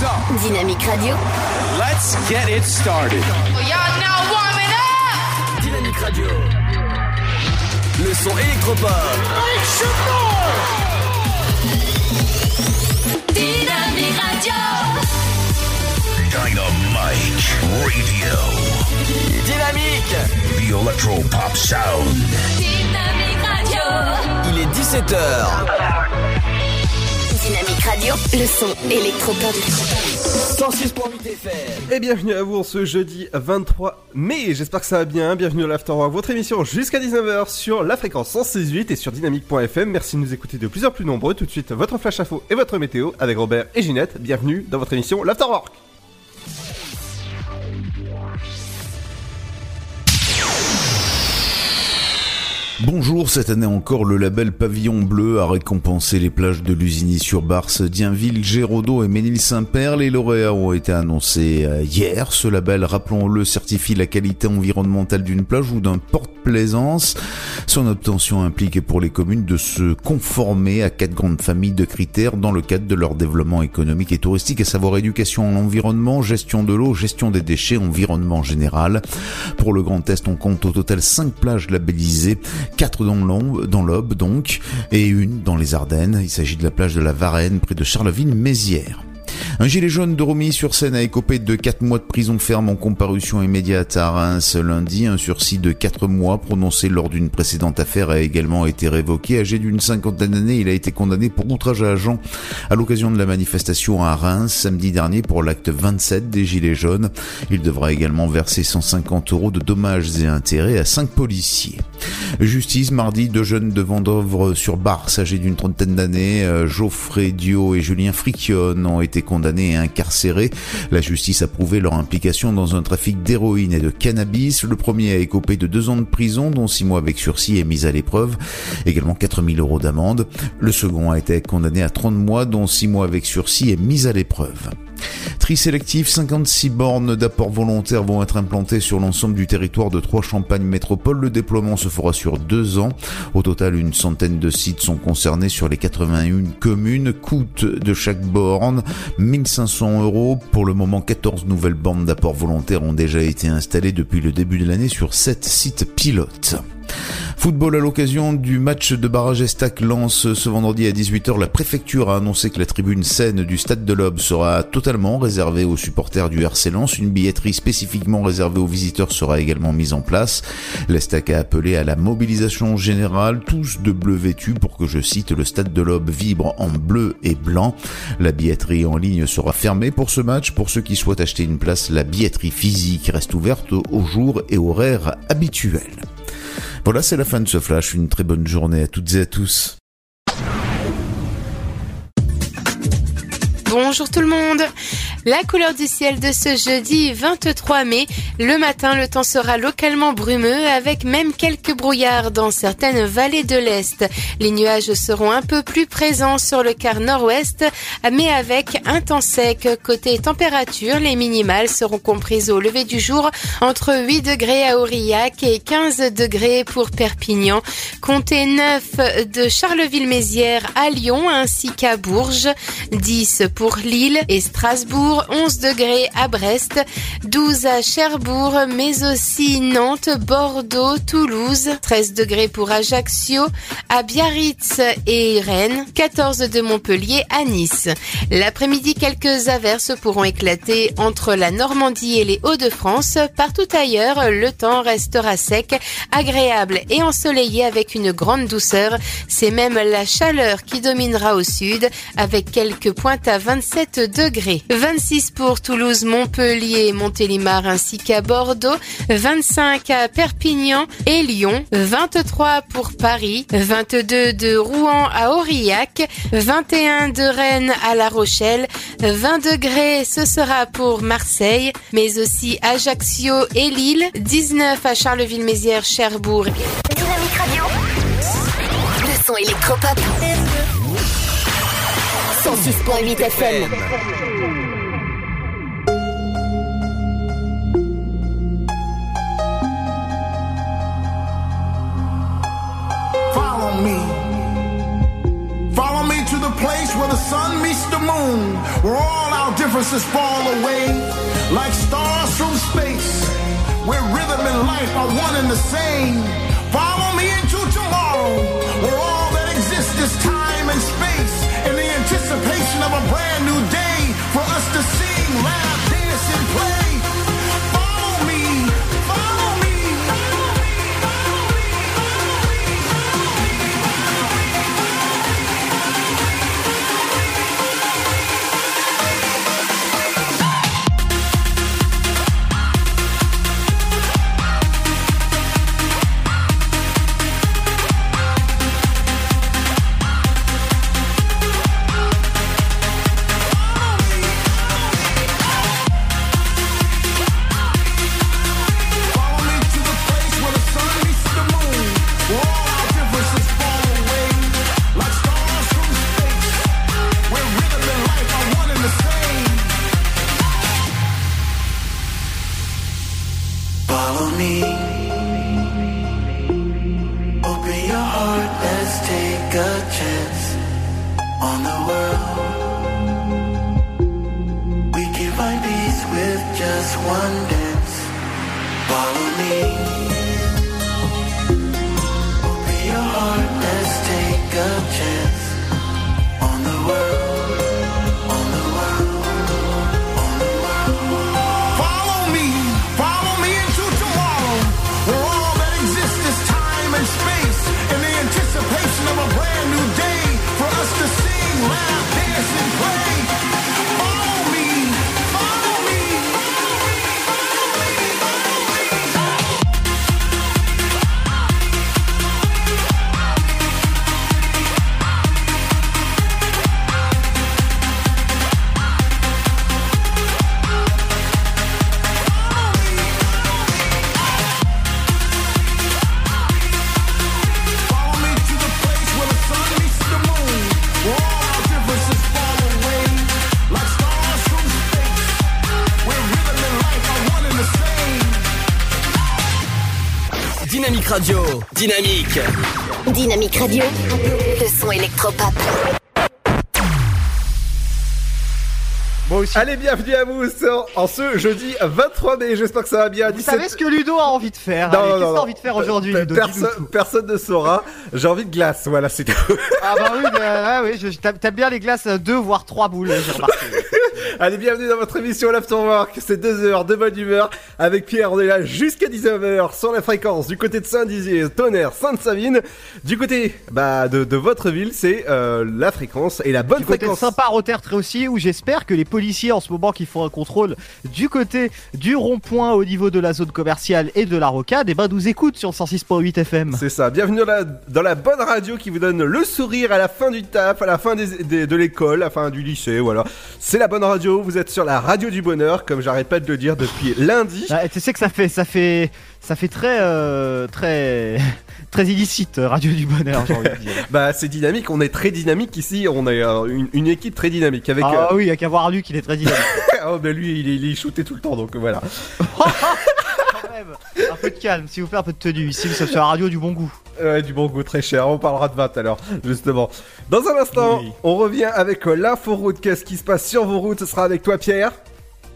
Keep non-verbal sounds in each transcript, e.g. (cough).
Dynamique Radio. let's get it started. Y'all now warming up! Dynamique Radio. Le son électropop. Dynamique Radio. Dynamite Radio. Dynamique. The Electro Pop Sound. Dynamique Radio. Il est 17h. Dynamique Radio. Le son électropop. 106.8 FM. Et bienvenue à vous en ce jeudi 23 mai, j'espère que ça va bien, bienvenue à l'Afterwork, votre émission jusqu'à 19h sur la fréquence 168 et sur dynamique.fm, merci de nous écouter de plus en plus nombreux, tout de suite votre flash info et votre météo avec Robert et Ginette, bienvenue dans votre émission l'Afterwork Bonjour, cette année encore, le label Pavillon Bleu a récompensé les plages de Lusigny sur Barse, Dienville, Géraudot et Ménil-Saint-Père. Les lauréats ont été annoncés euh, hier. Ce label, rappelons-le, certifie la qualité environnementale d'une plage ou d'un porte-plaisance. Son obtention implique pour les communes de se conformer à quatre grandes familles de critères dans le cadre de leur développement économique et touristique, à savoir éducation en environnement, gestion de l'eau, gestion des déchets, environnement général. Pour le Grand Est, on compte au total cinq plages labellisées, quatre dans l'Aube, dans l'Aube donc, et une dans les Ardennes. Il s'agit de la plage de la Varenne, près de Charleville-Mézières. Un gilet jaune de Romilly-sur-Seine a écopé de 4 mois de prison ferme en comparution immédiate à Reims lundi. Un sursis de 4 mois prononcé lors d'une précédente affaire a également été révoqué. Âgé d'une cinquantaine d'années, il a été condamné pour outrage à agent à l'occasion de la manifestation à Reims samedi dernier pour l'acte 27 des gilets jaunes. Il devra également verser 150 euros de dommages et intérêts à 5 policiers. Justice, mardi, deux jeunes de sur Barse, âgés d'une trentaine d'années, euh, Geoffrey Dio et Julien Fricchione, ont été condamnés et incarcérés. La justice a prouvé leur implication dans un trafic d'héroïne et de cannabis. Le premier a écopé de deux ans de prison, dont six mois avec sursis et mise à l'épreuve. Également 4000 euros d'amende. Le second a été condamné à 30 mois, dont six mois avec sursis et mise à l'épreuve. Tri sélectif, 56 bornes d'apport volontaire vont être implantées sur l'ensemble du territoire de Trois Champagne Métropole. Le déploiement se fera sur deux ans. Au total, une centaine de sites sont concernés sur les 81 communes. Coût de chaque borne, 1500 euros. Pour le moment, 14 nouvelles bornes d'apport volontaire ont déjà été installées depuis le début de l'année sur 7 sites pilotes. Football à l'occasion du match de barrage Estac lance ce vendredi à 18h. La préfecture a annoncé que la tribune saine du stade de l'Aube sera totalement réservée aux supporters du RC Lens. Une billetterie spécifiquement réservée aux visiteurs sera également mise en place. L'Estac a appelé à la mobilisation générale, tous de bleu vêtus pour que, je cite, le stade de l'Aube vibre en bleu et blanc. La billetterie en ligne sera fermée pour ce match. Pour ceux qui souhaitent acheter une place, la billetterie physique reste ouverte aux jours et horaires habituels. Voilà, c'est la fin de ce flash. Une très bonne journée à toutes et à tous. Bonjour tout le monde. La couleur du ciel de ce jeudi 23 mai. Le matin, le temps sera localement brumeux avec même quelques brouillards dans certaines vallées de l'Est. Les nuages seront un peu plus présents sur le quart nord-ouest, mais avec un temps sec. Côté température, les minimales seront comprises au lever du jour entre 8 degrés à Aurillac et 15 degrés pour Perpignan. Comptez 9 de Charleville-Mézières à Lyon ainsi qu'à Bourges. 10 pour Lille et Strasbourg, 11 degrés à Brest, 12 à Cherbourg, mais aussi Nantes, Bordeaux, Toulouse, 13 degrés pour Ajaccio, à Biarritz et Rennes, 14 de Montpellier à Nice. L'après-midi, quelques averses pourront éclater entre la Normandie et les Hauts-de-France. Partout ailleurs, le temps restera sec, agréable et ensoleillé avec une grande douceur. C'est même la chaleur qui dominera au sud avec quelques pointes à 27 degrés. 26 pour Toulouse, Montpellier, Montélimar ainsi qu'à Bordeaux. 25 à Perpignan et Lyon. 23 pour Paris. 22 de Rouen à Aurillac. 21 de Rennes à La Rochelle. 20 degrés, ce sera pour Marseille, mais aussi Ajaccio et Lille. 19 à Charleville-Mézières, Cherbourg. Le son. 106.8 FM. Follow me. Follow me to the place where the sun meets the moon, where all our differences fall away like stars from space, where rhythm and life are one and the same. Follow me into tomorrow, where all anticipation of a brand new day for us to sing, laugh, Dynamique. Dynamique Radio, le son électropop. Bon Allez, bienvenue à vous en ce jeudi 23 mai. J'espère que ça va bien. Vous savez ce que Ludo a envie de faire Qu'est-ce t'as non. envie de faire aujourd'hui, Ludo personne, personne ne saura. J'ai envie de glace. Voilà, c'est tout. Ah bah oui, euh, ouais, oui, je- bien les glaces 2 voire 3 boules, j'ai remarqué. (laughs) Allez, bienvenue dans votre émission L'Afterwork. C'est deux heures de bonne humeur avec Pierre. On est là jusqu'à 19h sur la fréquence du côté de Saint-Dizier, Tonnerre, Sainte-Savine. Du côté bah, de, de votre ville, c'est euh, la fréquence et la bonne Du côté fréquence. Saint-Par-au-Tertre aussi, où j'espère que les policiers en ce moment qui font un contrôle du côté du rond-point au niveau de la zone commerciale et de la rocade, et ben nous écoutent sur le 106.8 FM. C'est ça, bienvenue dans la, dans la bonne radio qui vous donne le sourire à la fin du taf, à la fin des, des- de l'école, à la fin du lycée, voilà. C'est la bonne radio, vous êtes sur la radio du bonheur, comme j'arrête pas de le dire depuis lundi. Ah, tu sais que ça fait, ça fait, ça fait très, euh, très, (laughs) très illicite, euh, Radio du Bonheur, j'ai envie de dire. (laughs) Bah c'est dynamique, on est très dynamique ici, on est euh, une, une équipe très dynamique avec... Ah euh, oui, il y a qu'à voir Luc, il est très dynamique. (laughs) oh bah lui il est, il est shooté tout le temps, donc voilà. Un peu de calme, s'il vous plaît, un peu de tenue. Ici, nous sommes sur la radio du bon goût. Ouais, du bon goût très cher, on parlera de 20 alors, justement. Dans un instant, Oui. on revient avec euh, l'info route, qu'est-ce qui se passe sur vos routes, ce sera avec toi Pierre.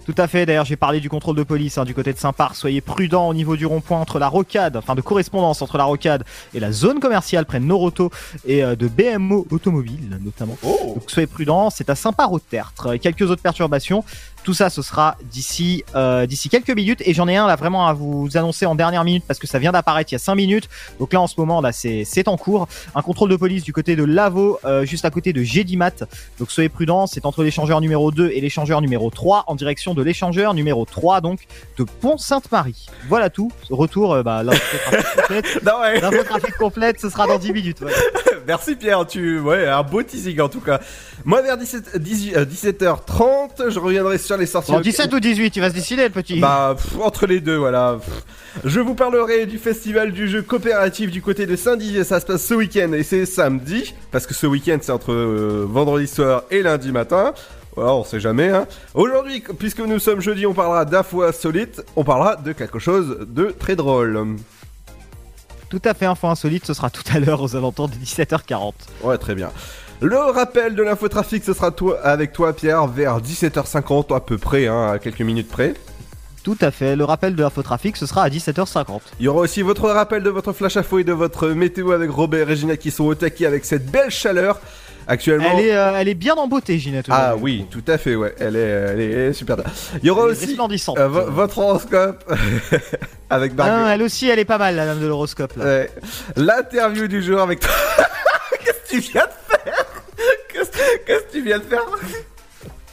Tout à fait, d'ailleurs j'ai parlé du contrôle de police hein, du côté de Saint-Par, soyez prudents au niveau du rond-point entre la rocade, enfin de correspondance entre la rocade et la zone commerciale près de Noroto et euh, de BMO Automobile notamment. Donc soyez prudents, c'est à Saint-Par au tertre. Et quelques autres perturbations, tout ça ce sera d'ici euh, d'ici quelques minutes et j'en ai un là vraiment à vous annoncer en dernière minute parce que ça vient d'apparaître il y a 5 minutes. Donc là en ce moment là c'est en cours, un contrôle de police du côté de Lavo euh, juste à côté de Gédimat. Donc soyez prudents, c'est entre l'échangeur numéro 2 et l'échangeur numéro 3 en direction de l'échangeur numéro 3 donc de Pont-Sainte-Marie. Voilà tout. Retour euh, bah l'info trafic (laughs) complète. Non ouais. Trafic complète, ce sera dans 10 minutes. voilà. Merci Pierre, tu ouais, un beau teasing en tout cas. Moi vers 17, 18, euh, 17h30, je reviendrai sur les sorties. Bon, 17 ou 18, il va se décider le petit. Bah pff, entre les deux voilà. Pff. Je vous parlerai du festival du jeu coopératif du côté de Saint-Dizier, ça se passe ce week-end et c'est samedi parce que ce week-end c'est entre euh, vendredi soir et lundi matin. Voilà, on sait jamais. Hein. Aujourd'hui, puisque nous sommes jeudi, on parlera d'infos insolites. On parlera de quelque chose de très drôle. Tout à fait info insolite, ce sera tout à l'heure aux alentours de 17h40. Ouais, très bien. Le rappel de l'infotrafic, ce sera toi, avec toi Pierre vers 17h50 à peu près, hein, à quelques minutes près. Tout à fait. Le rappel de l'infotrafic, ce sera à 17h50. Il y aura aussi votre rappel de votre flash info et de votre météo avec Robert et Gina qui sont au taquet avec cette belle chaleur. Actuellement. Elle est, euh, elle est bien en beauté, Ginette. Ah oui, tout à fait, ouais. Elle est, elle est, elle est super. Il y aura Elle aussi euh, vo- votre horoscope (laughs) avec Ah, Margot. non, elle aussi, elle est pas mal, la dame de l'horoscope. Ouais. L'interview du jour avec toi. (laughs) Qu'est-ce que tu viens de faire? Qu'est-ce que tu viens de faire?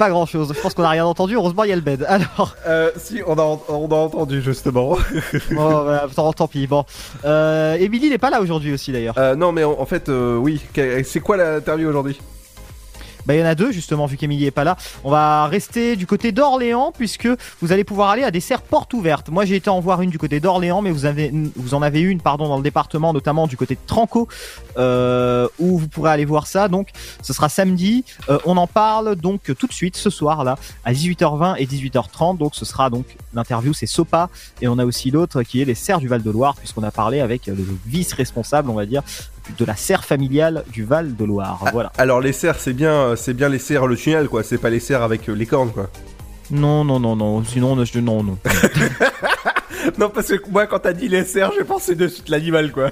Pas grand chose. Je pense qu'on a rien entendu. Heureusement, il y a le bed. (laughs) Alors, euh, Si, on a, on a entendu justement. (laughs) bon, bah, tant, tant pis. Bon, euh, Emily n'est pas là aujourd'hui aussi d'ailleurs. Euh, non, mais en, en fait, euh, oui. C'est quoi l'interview aujourd'hui? Bah, il y en a deux justement, vu qu'Emilie est pas là. On va rester du côté d'Orléans puisque vous allez pouvoir aller à des serres portes ouvertes. Moi, j'ai été en voir une du côté d'Orléans, mais vous en avez une, pardon, dans le département, notamment du côté de Tranco, euh, où vous pourrez aller voir ça. Donc, ce sera samedi. Euh, on en parle donc tout de suite ce soir là à 18h20 et 18h30. Donc, ce sera donc l'interview, c'est Sopa, et on a aussi l'autre qui est les serres du Val de Loire, puisqu'on a parlé avec le vice-responsable, on va dire, de la serre familiale du Val de Loire. Voilà. Alors les serres, c'est bien, euh, c'est bien les serres le tunnel, quoi. C'est pas les serres avec euh, les cornes, quoi. Non, non, non, non. Sinon, je- non, non. (laughs) non, parce que moi, quand t'as dit les serres, j'ai pensé de suite l'animal, quoi.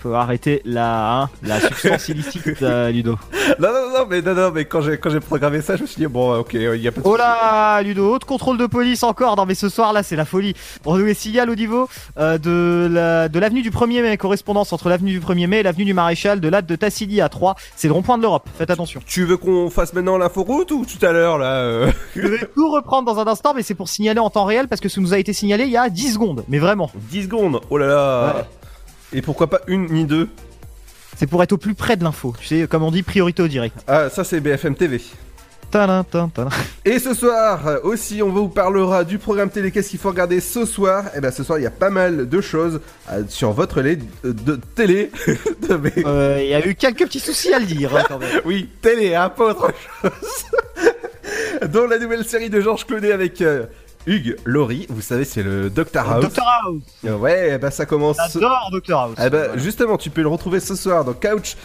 Faut arrêter la, hein, la substance (laughs) illicite, euh, Ludo. Non, non, non, mais non, non, mais quand j'ai quand j'ai programmé ça, je me suis dit bon, euh, ok, il y a pas de Oh là, Ludo, haute contrôle de police encore. Non, mais ce soir là, c'est la folie. On nous les signale au niveau euh, de la- de l'avenue du 1er mai, correspondance entre l'avenue du 1er mai et l'avenue du Maréchal, de l'âte de Tassili à 3. C'est le rond-point de l'Europe. Faites attention. Tu veux qu'on fasse maintenant l'inforoute ou tout à l'heure là euh (laughs) Je vais tout reprendre dans un instant, mais c'est pour signaler en temps réel parce que ça nous a été signalé il y a 10 secondes. Mais vraiment. 10 secondes. Oh là là. Ouais. Et pourquoi pas une ni deux C'est pour être au plus près de l'info. Tu sais, comme on dit, priorité au direct. Ah, ça c'est BFM TV. Tadam, tadam, tadam. Et ce soir euh, aussi, on vous parlera du programme télé. Qu'est-ce qu'il faut regarder ce soir? Et ben ce soir, il y a pas mal de choses euh, sur votre lait de, de télé. (laughs) Euh, Il y a eu quelques petits soucis à le dire hein, quand même. (laughs) Oui, télé, hein, pas autre chose. (laughs) Dont la nouvelle série de Georges Clooney avec euh, Hugues Laurie. Vous savez, c'est le Doctor House. Dr House. Euh, Ouais, eh ben ça commence. ce- J'adore Dr House. Eh ben, justement, tu peux le retrouver ce soir dans Couch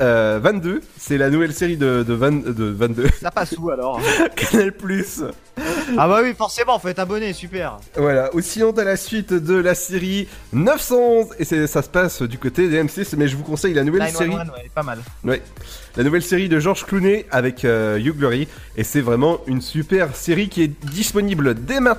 euh, 22. C'est la nouvelle série de, de, 20 de 22 Ça passe où alors (laughs) Canal Plus. Ah bah oui, forcément, faut être abonné, super. Voilà. Aussi, on a la suite de la série 911 et ça se passe du côté des M6. Mais je vous conseille la nouvelle 911, série. ouais, elle est pas mal. Ouais. La nouvelle série de George Clooney avec euh, Hugh Laurie et c'est vraiment une super série qui est disponible dès maintenant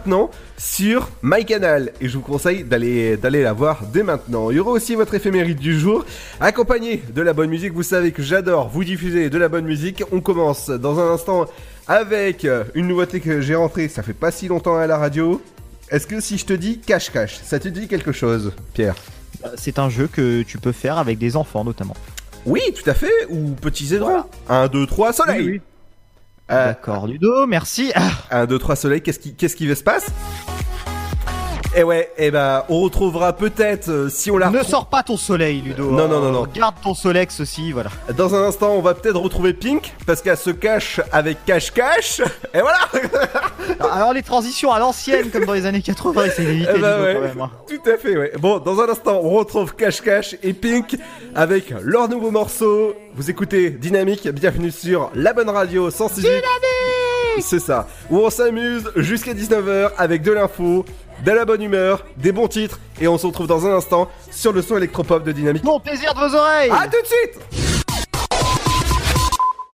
sur MyCanal et je vous conseille d'aller d'aller la voir dès maintenant. Il y aura aussi votre éphéméride du jour accompagné de la bonne musique. Vous savez que j'adore vous diffuser de la bonne musique. On commence dans un instant avec euh, une nouveauté que j'ai rentrée, ça fait pas si longtemps à la radio. Est-ce que si je te dis cache-cache, ça te dit quelque chose, Pierre? Euh, C'est un jeu que tu peux faire avec des enfants notamment. Oui, tout à fait, ou petits aiderons. 1, 2, 3, soleil Oui, oui. Euh, D'accord, Ludo, merci. Ah, 1, 2, 3 soleil, qu'est-ce qui, qu'est-ce qui va se passer? Et ouais, et bah, on retrouvera peut-être, euh, si on la ne sors pas ton soleil, Ludo. Non, non, non, non. Garde ton Solex aussi, voilà. Dans un instant, on va peut-être retrouver Pink, parce qu'elle se cache avec cache-cache, et voilà (laughs) Alors les transitions à l'ancienne, comme dans les années 80, c'est d'éviter Eh bah Ludo, ouais, quand même. hein. Tout à fait, ouais. Bon, dans un instant, on retrouve cache-cache et Pink avec leur nouveau morceau. Vous écoutez Dynamique, bienvenue sur la bonne radio 168. Dynamique C'est ça, où on s'amuse jusqu'à 19h avec de l'info, de la bonne humeur, des bons titres, et on se retrouve dans un instant sur le son électropop de Dynamique. Bon plaisir de vos oreilles À tout de suite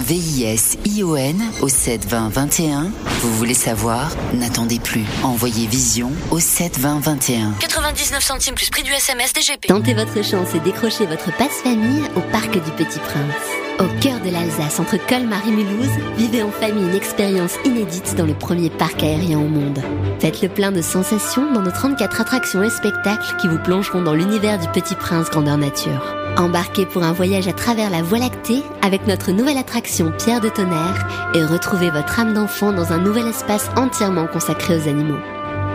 V-I-S-I-O-N au 72021. Vous voulez savoir? N'attendez plus. Envoyez Vision au 72021. 99 centimes plus prix du SMS DGP. Tentez votre chance et décrochez votre passe-famille au Parc du Petit Prince. Au cœur de l'Alsace, entre Colmar et Mulhouse, vivez en famille une expérience inédite dans le premier parc aérien au monde. Faites le plein de sensations dans nos 34 attractions et spectacles qui vous plongeront dans l'univers du Petit Prince grandeur nature. Embarquez pour un voyage à travers la Voie lactée avec notre nouvelle attraction Pierre de Tonnerre et retrouvez votre âme d'enfant dans un nouvel espace entièrement consacré aux animaux.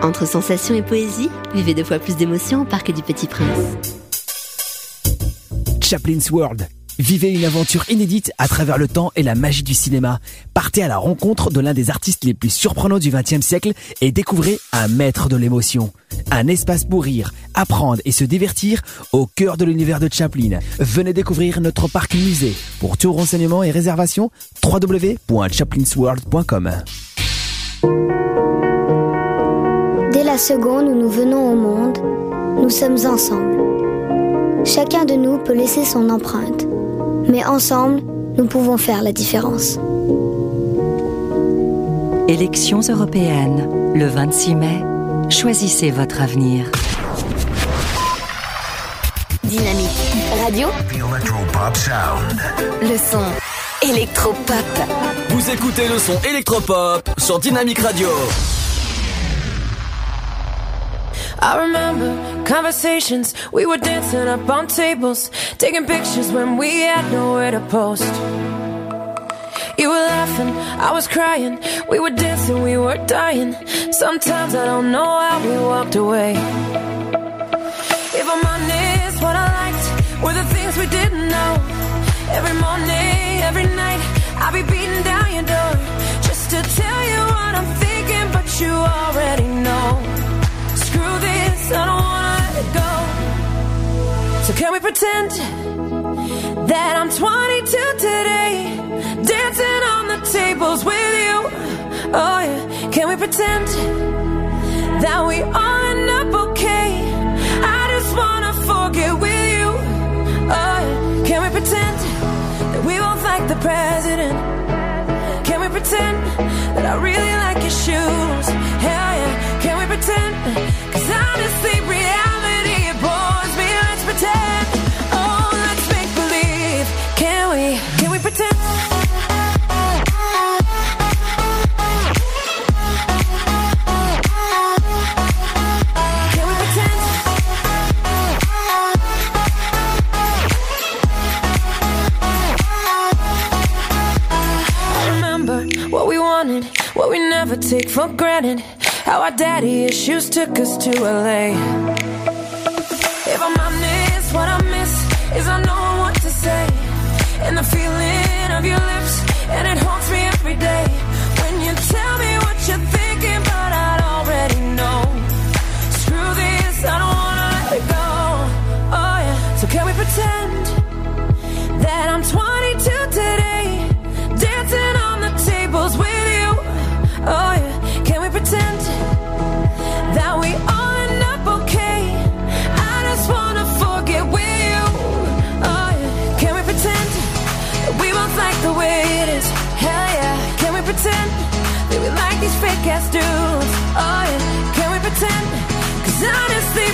Entre sensations et poésie, vivez deux fois plus d'émotions au Parc du Petit Prince. Chaplin's World. Vivez une aventure inédite à travers le temps et la magie du cinéma. Partez à la rencontre de l'un des artistes les plus surprenants du XXe siècle et découvrez un maître de l'émotion. Un espace pour rire, apprendre et se divertir au cœur de l'univers de Chaplin. Venez découvrir notre parc musée. Pour tout renseignement et réservation, www.chaplinsworld.com. Dès la seconde où nous venons au monde, nous sommes ensemble. Chacun de nous peut laisser son empreinte, mais ensemble, nous pouvons faire la différence. Élections européennes, le 26 mai. Choisissez votre avenir. Dynamique radio, The Electropop Sound. le son électropop. Vous écoutez le son électropop sur Dynamic Radio. I remember conversations, we were dancing up on tables, taking pictures when we had nowhere to post. You were laughing, I was crying, we were dancing, we were dying. Sometimes I don't know how we walked away. If I'm honest, what I liked were the things we didn't know. Every morning, every night, I'll be beating down your door just to tell you what I'm thinking, but you already we pretend that I'm 22 today, dancing on the tables with you? Oh yeah, can we pretend that we all end up okay? I just wanna forget with you. Oh yeah, can we pretend that we both like the president? Can we pretend that I really like your shoes? Never take for granted. How our daddy issues took us to LA. If I'm honest, what I miss is I know what to say. And the feeling of your lips, and it haunts me every day. When you tell me what you're thinking, ass dudes? Oh yeah, can we pretend? Cause honestly,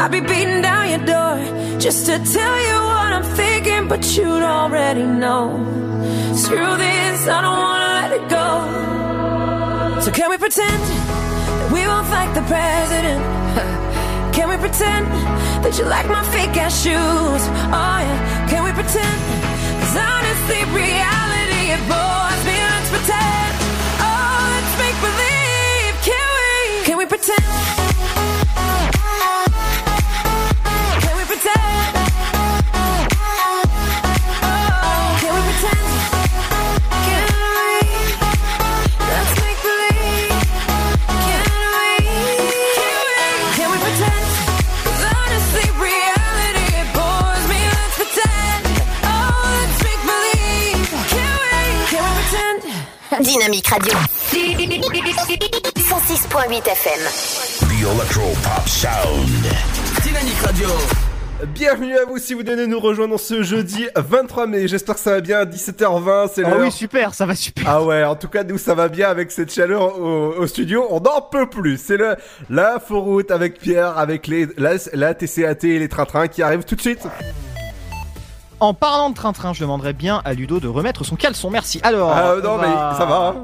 I'd be beating down your door just to tell you what I'm thinking, but you'd already know. Screw this, I don't wanna let it go. So can we pretend that we both like the president? (laughs) Can we pretend that you like my fake ass shoes? Oh yeah, can we pretend? Cause honestly, reality it bores me. Let's pretend. Dynamique radio. 106.8 FM. The Electropop Sound. Dynamic Radio. Bienvenue à vous si vous venez nous rejoindre ce jeudi 23 mai. J'espère que ça va bien. 17h20, c'est Ah oui, super, ça va super. Ah ouais, en tout cas, nous, ça va bien avec cette chaleur au, au studio. On n'en peut plus. C'est le, la route avec Pierre, avec les, la, la TCAT et les trains-trains qui arrivent tout de suite. En parlant de train-train, je demanderais bien à Ludo de remettre son caleçon. Merci. Alors. Ah, on non, mais ça va. hein.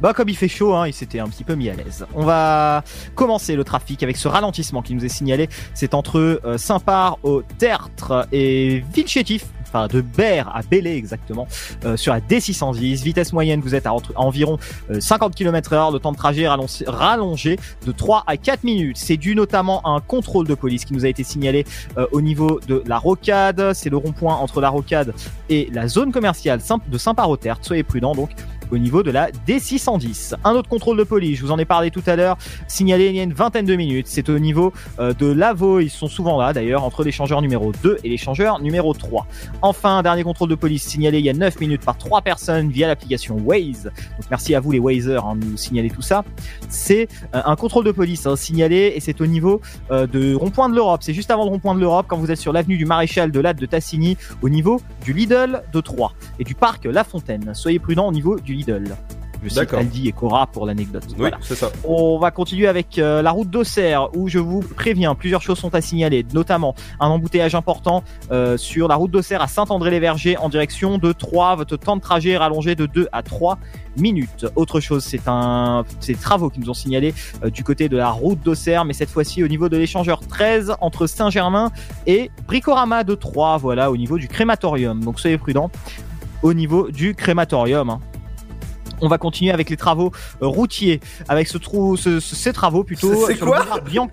Bah comme il fait chaud, hein, il s'était un petit peu mis à l'aise. On va commencer le trafic avec ce ralentissement qui nous est signalé. C'est entre euh, Saint-Par au Tertre et Villechétif. Enfin, de Berre à Belley exactement, euh, sur la D610. Vitesse moyenne, vous êtes à, environ euh, 50 km heure. Le temps de trajet rallongé, rallongé de 3 à 4 minutes. C'est dû notamment à un contrôle de police qui nous a été signalé euh, au niveau de la rocade. C'est le rond-point entre la rocade et la zone commerciale de Saint-Par-au-Tertre. Soyez prudents donc au niveau de la D610. Un autre contrôle de police, je vous en ai parlé tout à l'heure, signalé il y a une vingtaine de minutes. C'est au niveau euh, de Lavaux, ils sont souvent là d'ailleurs, entre l'échangeur numéro 2 et l'échangeur numéro 3. Enfin, dernier contrôle de police signalé il y a 9 minutes par trois personnes via l'application Waze. Donc merci à vous les Wazers hein, de nous signaler tout ça. C'est euh, un contrôle de police hein, signalé et c'est au niveau euh, de rond-point de l'Europe. C'est juste avant le rond-point de l'Europe quand vous êtes sur l'avenue du Maréchal de Latte de Tassigny au niveau du Lidl de Troyes et du parc La Fontaine. Soyez prudents au niveau du Lidl. Je cite D'accord. Aldi et Cora pour l'anecdote. Oui, Voilà. c'est ça. On va continuer avec euh, la route d'Auxerre où je vous préviens, plusieurs choses sont à signaler, notamment un embouteillage important euh, sur la route d'Auxerre à Saint-André-les-Vergers en direction de 3. Votre temps de trajet est rallongé de 2 à 3 minutes. Autre chose, c'est un, travaux qui nous ont signalé euh, du côté de la route d'Auxerre, mais cette fois-ci au niveau de l'échangeur 13 entre Saint-Germain et Bricorama de 3. Voilà, au niveau du crématorium. Donc soyez prudents au niveau du crématorium. hein. On va continuer avec les travaux euh, routiers, avec ce trou, ce- ce- ces travaux plutôt C'est sur quoi le boulevard Bianchi.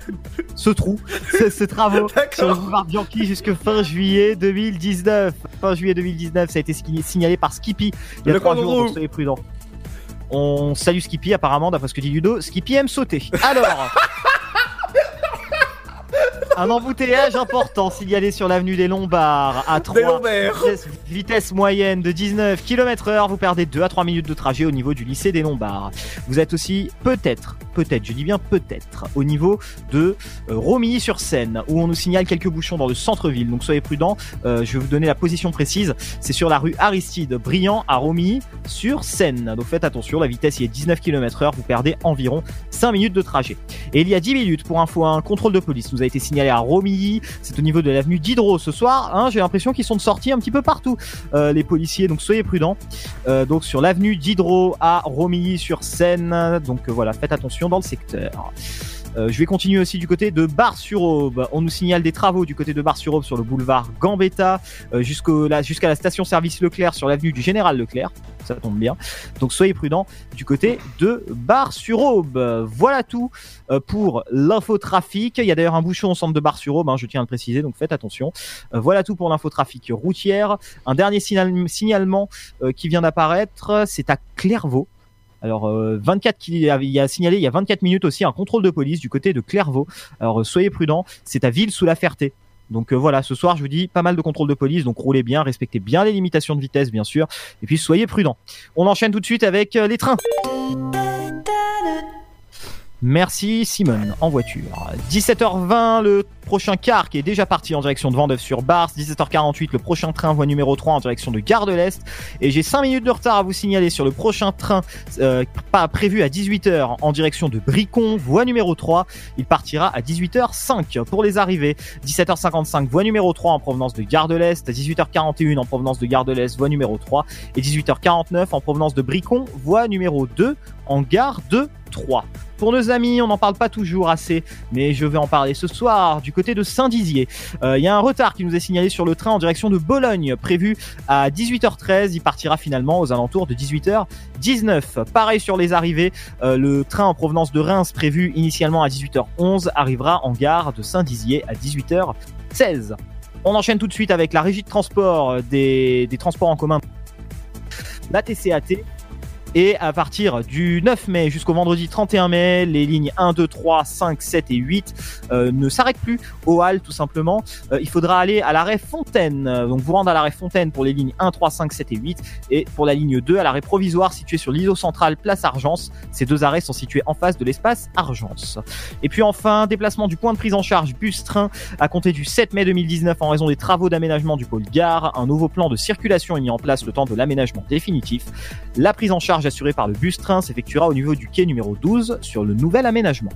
Ce trou, (laughs) ce- ces travaux (laughs) sur le boulevard Bianchi jusque fin juillet 2019. Fin juillet 2019, ça a été signalé par Skippy il y a Le trois jours, donc soyez prudents. On salue Skippy apparemment, d'après ce que dit Ludo. Skippy aime sauter. Alors. (laughs) Un embouteillage important signalé sur l'avenue des Lombards à 3 Lombards. vitesse, vitesse moyenne de 19 km heure. Vous perdez 2 à 3 minutes de trajet au niveau du lycée des Lombards. Vous êtes aussi peut-être, peut-être, je dis bien peut-être, au niveau de euh, Romilly-sur-Seine où on nous signale quelques bouchons dans le centre-ville. Donc soyez prudents. Euh, je vais vous donner la position précise. C'est sur la rue Aristide Briand à Romilly-sur-Seine. Donc faites attention, la vitesse y est 19 km heure. Vous perdez environ 5 minutes de trajet. Et il y a 10 minutes, pour info, un contrôle de police nous a été signalé à Romilly. C'est au niveau de l'avenue Diderot ce soir. hein. J'ai l'impression qu'ils sont de sortie un petit peu partout, euh, les policiers. Donc soyez prudents. Euh, donc sur l'avenue Diderot à Romilly-sur-Seine. Donc euh, voilà, faites attention dans le secteur. Euh, je vais continuer aussi du côté de Bar-sur-Aube. On nous signale des travaux du côté de Bar-sur-Aube sur le boulevard Gambetta euh, jusqu'à la station-service Leclerc sur l'avenue du Général Leclerc. Ça tombe bien. Donc soyez prudents du côté de Bar-sur-Aube. Voilà tout euh, pour l'infotrafic. Il y a d'ailleurs un bouchon au centre de Bar-sur-Aube, hein, je tiens à le préciser, donc faites attention. Voilà tout pour l'infotrafic routière. Un dernier signal- signalement qui vient d'apparaître, c'est à Clairvaux. Alors, euh, 24 qui il y a signalé il y a 24 minutes aussi un contrôle de police du côté de Clairvaux. Alors, euh, soyez prudents, c'est à Ville sous la Ferté. Donc euh, voilà, ce soir, je vous dis pas mal de contrôle de police, donc roulez bien, respectez bien les limitations de vitesse, bien sûr, et puis soyez prudents. On enchaîne tout de suite avec euh, les trains. Merci Simone en voiture. 17h20 le prochain car qui est déjà parti en direction de Vendeuve-sur-Barse. 17h48 le prochain train voie numéro 3 en direction de Gare de l'Est. Et j'ai 5 minutes de retard à vous signaler sur le prochain train euh, pas prévu à 18h en direction de Bricon, voie numéro 3. Il partira à 18h05 pour les arrivées. 17h55 voie numéro 3 en provenance de Gare de l'Est. 18h41 en provenance de Gare de l'Est, voie numéro 3. Et 18h49 en provenance de Bricon, voie numéro 2 en gare de 3. Pour nos amis, on n'en parle pas toujours assez, mais je vais en parler ce soir du côté de Saint-Dizier. Euh, Il y a un retard qui nous est signalé sur le train en direction de Bologne, prévu à 18h13. Il partira finalement aux alentours de 18h19. Pareil sur les arrivées, euh, le train en provenance de Reims, prévu initialement à 18h11, arrivera en gare de Saint-Dizier à 18h16. On enchaîne tout de suite avec la régie de transport des, des transports en commun, la TCAT, Et à partir du 9 mai jusqu'au vendredi 31 mai, les lignes 1, 2, 3, 5, 7 et 8 euh, ne s'arrêtent plus au hall tout simplement. Euh, il faudra aller à l'arrêt Fontaine. Euh, Donc vous rendre à l'arrêt Fontaine pour les lignes 1, 3, 5, 7 et 8 et pour la ligne 2 à l'arrêt provisoire situé sur l'îlot central place Argence. Ces deux arrêts sont situés en face de l'espace Argence. Et puis enfin, déplacement du point de prise en charge bus-train à compter du 7 mai 2019 en raison des travaux d'aménagement du pôle gare. Un nouveau plan de circulation est mis en place le temps de l'aménagement définitif. La prise en charge assurée par le bus-train s'effectuera au niveau du quai numéro 12 sur le nouvel aménagement.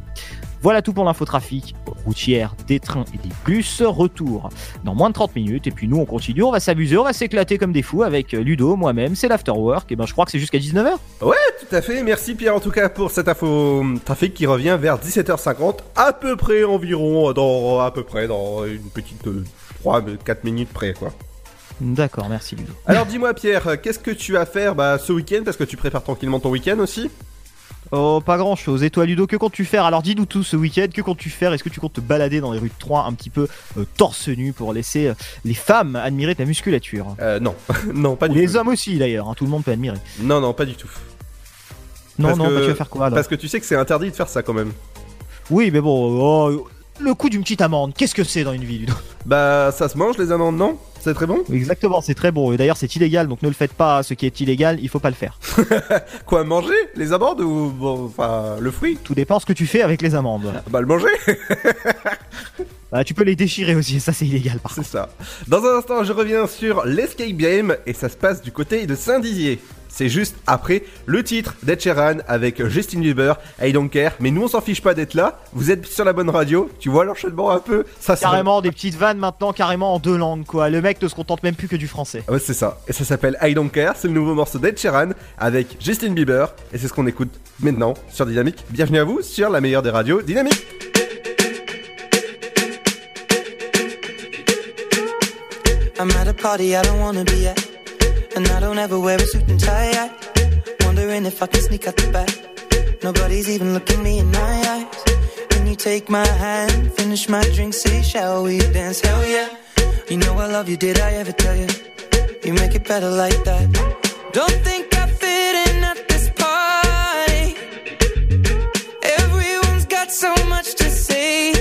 Voilà tout pour l'infotrafic routière des trains et des bus. Retour dans moins de 30 minutes. Et puis nous, on continue, on va s'amuser, on va s'éclater comme des fous avec Ludo, moi-même. C'est l'afterwork. Et ben, je crois que c'est jusqu'à 19h. Ouais, tout à fait. Merci Pierre en tout cas pour cette info trafic qui revient vers 17h50, à peu près environ, dans à peu près dans une petite 3 4 minutes près quoi. D'accord, merci Ludo. Alors dis-moi Pierre, qu'est-ce que tu vas faire bah, ce week-end parce que tu prépares tranquillement ton week-end aussi Oh, pas grand chose. Et toi, Ludo, que comptes-tu faire? Alors, dis-nous tout ce week-end. Que comptes-tu faire? Est-ce que tu comptes te balader dans les rues de Troyes un petit peu euh, torse nu pour laisser euh, les femmes admirer ta musculature? Euh, non, (laughs) non, pas Ou du les tout. hommes aussi, d'ailleurs. hein, tout le monde peut admirer. Non, non, pas du tout. Non, Parce non, que- bah, tu vas faire quoi alors? Parce que tu sais que c'est interdit de faire ça quand même. Oui, mais bon, oh, le coup d'une petite amende, qu'est-ce que c'est dans une vie, Ludo? Bah, ça se mange les amandes, non? C'est très bon Exactement, c'est très bon. Et d'ailleurs, c'est illégal, donc ne le faites pas. Ce qui est illégal, il faut pas le faire. (laughs) Quoi, manger les amandes ou bon, enfin le fruit? Tout dépend ce que tu fais avec les amandes. Bah, le manger (laughs) Bah, tu peux les déchirer aussi, ça c'est illégal par C'est ça. Dans un instant, je reviens sur l'Escape Game et ça se passe du côté de Saint-Dizier. C'est juste après le titre d'Ed Sheeran avec Justin Bieber, I Don't Care. Mais nous, on s'en fiche pas d'être là. Vous êtes sur la bonne radio. Tu vois l'enchaînement un peu Ça, Carrément des petites vannes maintenant, carrément en deux langues quoi. Le mec ne se contente même plus que du français. Ouais, c'est ça. Et ça s'appelle I Don't Care. C'est le nouveau morceau d'Ed Sheeran avec Justin Bieber. Et c'est ce qu'on écoute maintenant sur Dynamique. Bienvenue à vous sur la meilleure des radios Dynamique. I'm at a party I don't wanna be at. And I don't ever wear a suit and tie. I wondering if I can sneak out the back. Nobody's even looking me in my eyes. Can you take my hand, finish my drink, say, shall we dance? Hell yeah. You know I love you, did I ever tell you? You make it better like that. Don't think I fit in at this party. Everyone's got so much to say.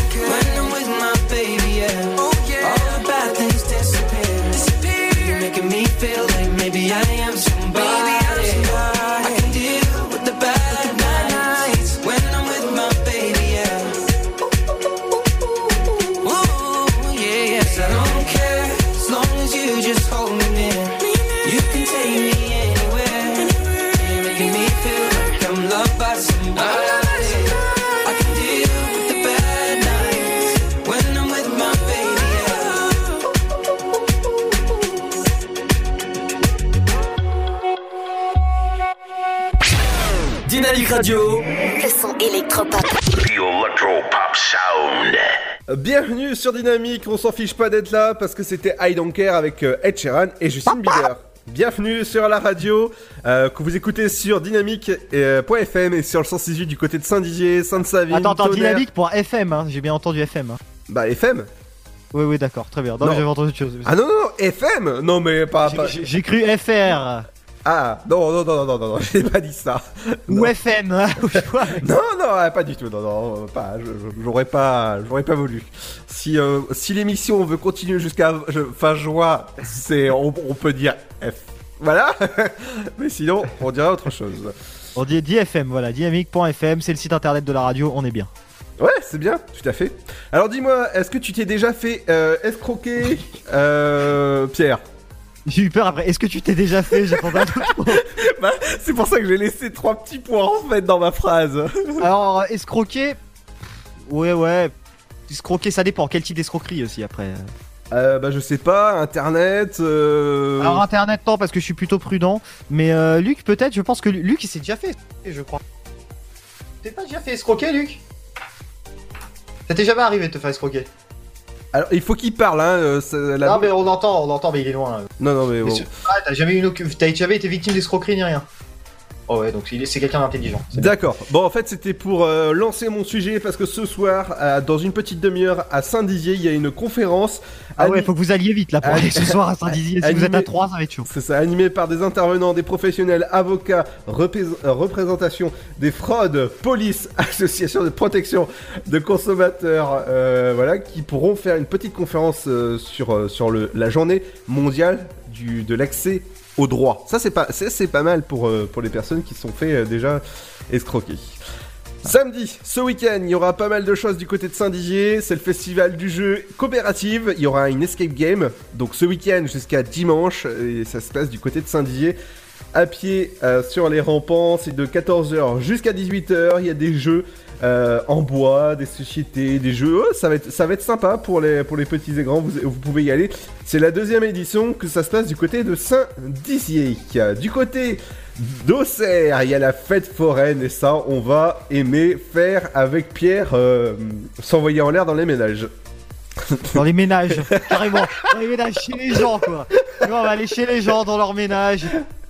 Radio. Le son électropop. Sound. Bienvenue sur Dynamique, on s'en fiche pas d'être là parce que c'était I Don't Care avec euh, Ed Sheeran et Justin Bieber. Bienvenue sur la radio euh, que vous écoutez sur dynamique.fm et sur le 168 du côté de Saint-Dizier, Sainte-Savine, Attends, attends, Tonnerre. dynamique pour FM, hein. j'ai bien entendu FM. hein. Bah FM Oui, oui, d'accord, très bien. Non, Non. mais j'avais entendu autre chose. Ah non, non, non, FM Non mais pas... J'ai- pas- j'ai- J'ai cru FR Ah non, non, non, non, non, non, non, (laughs) j'ai pas dit ça. ou FM. hein, (laughs) je. (laughs) Non, non, pas du tout. Non, non, pas. je- je- J'aurais pas, j'aurais pas voulu. Si, euh, si l'émission veut continuer jusqu'à je- fin juin, c'est, on, on peut dire F. Voilà. Mais sinon, on dirait autre chose. On dit, dit FM, voilà, dynamique.fm, c'est le site internet de la radio, on est bien. Ouais, c'est bien, tout à fait. Alors dis-moi, est-ce que tu t'es déjà fait euh, escroquer, euh, Pierre? J'ai eu peur après, est-ce que tu t'es déjà fait autre mot. (laughs) Bah, c'est pour ça que j'ai laissé trois petits points en fait dans ma phrase. (laughs) Alors, escroquer Ouais, ouais. Escroquer, ça dépend. Quel type d'escroquerie aussi après? Euh, bah, je sais pas, Internet. Euh... Alors, internet, non, parce que je suis plutôt prudent. Mais euh, Luc, peut-être, je pense que Lu- Luc, il s'est déjà fait, je crois. T'es pas déjà fait escroquer, Luc? Ça t'est jamais arrivé de te faire escroquer? Alors, il faut qu'il parle, hein. euh, la- Non, mais on entend, on entend, mais il est loin. là. non, non, mais Mais bon. Ah, t'as jamais, une... t'as jamais été victime d'escroquerie ni rien Oh ouais, donc c'est quelqu'un d'intelligent. D'accord. Bon, en fait, c'était pour euh, lancer mon sujet parce que ce soir, euh, dans une petite demi-heure à Saint-Dizier, il y a une conférence. Ah ouais, faut que vous alliez vite là pour Ah, aller ce soir à Saint-Dizier. Si vous êtes à animé- 3, ça va être chaud. C'est ça, animé par des intervenants, des professionnels, avocats, représ- euh, représentation des fraudes, police, (laughs) associations de protection de consommateurs, euh, voilà, qui pourront faire une petite conférence euh, sur, euh, sur le, la journée mondiale du, de l'accès au droit. Ça, c'est pas, c'est, pas mal pour, euh, pour les personnes qui se sont fait euh, déjà escroquer. Samedi, ce week-end, il y aura pas mal de choses du côté de Saint-Dizier. C'est le festival du jeu coopératif. Il y aura une escape game. Donc ce week-end jusqu'à dimanche, ça se passe du côté de Saint-Dizier. À pied euh, sur les rampants, c'est de 14h jusqu'à 18h. Il y a des jeux euh, en bois, des sociétés, des jeux. Oh, ça, va être, ça va être sympa pour les, pour les petits et grands. Vous, vous pouvez y aller. C'est la deuxième édition que ça se passe du côté de Saint-Dizier. Du côté d'Auxerre, il y a la fête foraine et ça, on va aimer faire avec Pierre euh, s'envoyer en l'air dans les ménages. (laughs) Dans les ménages, carrément. Dans les ménages chez les gens, quoi. On va aller chez les gens dans leur ménage.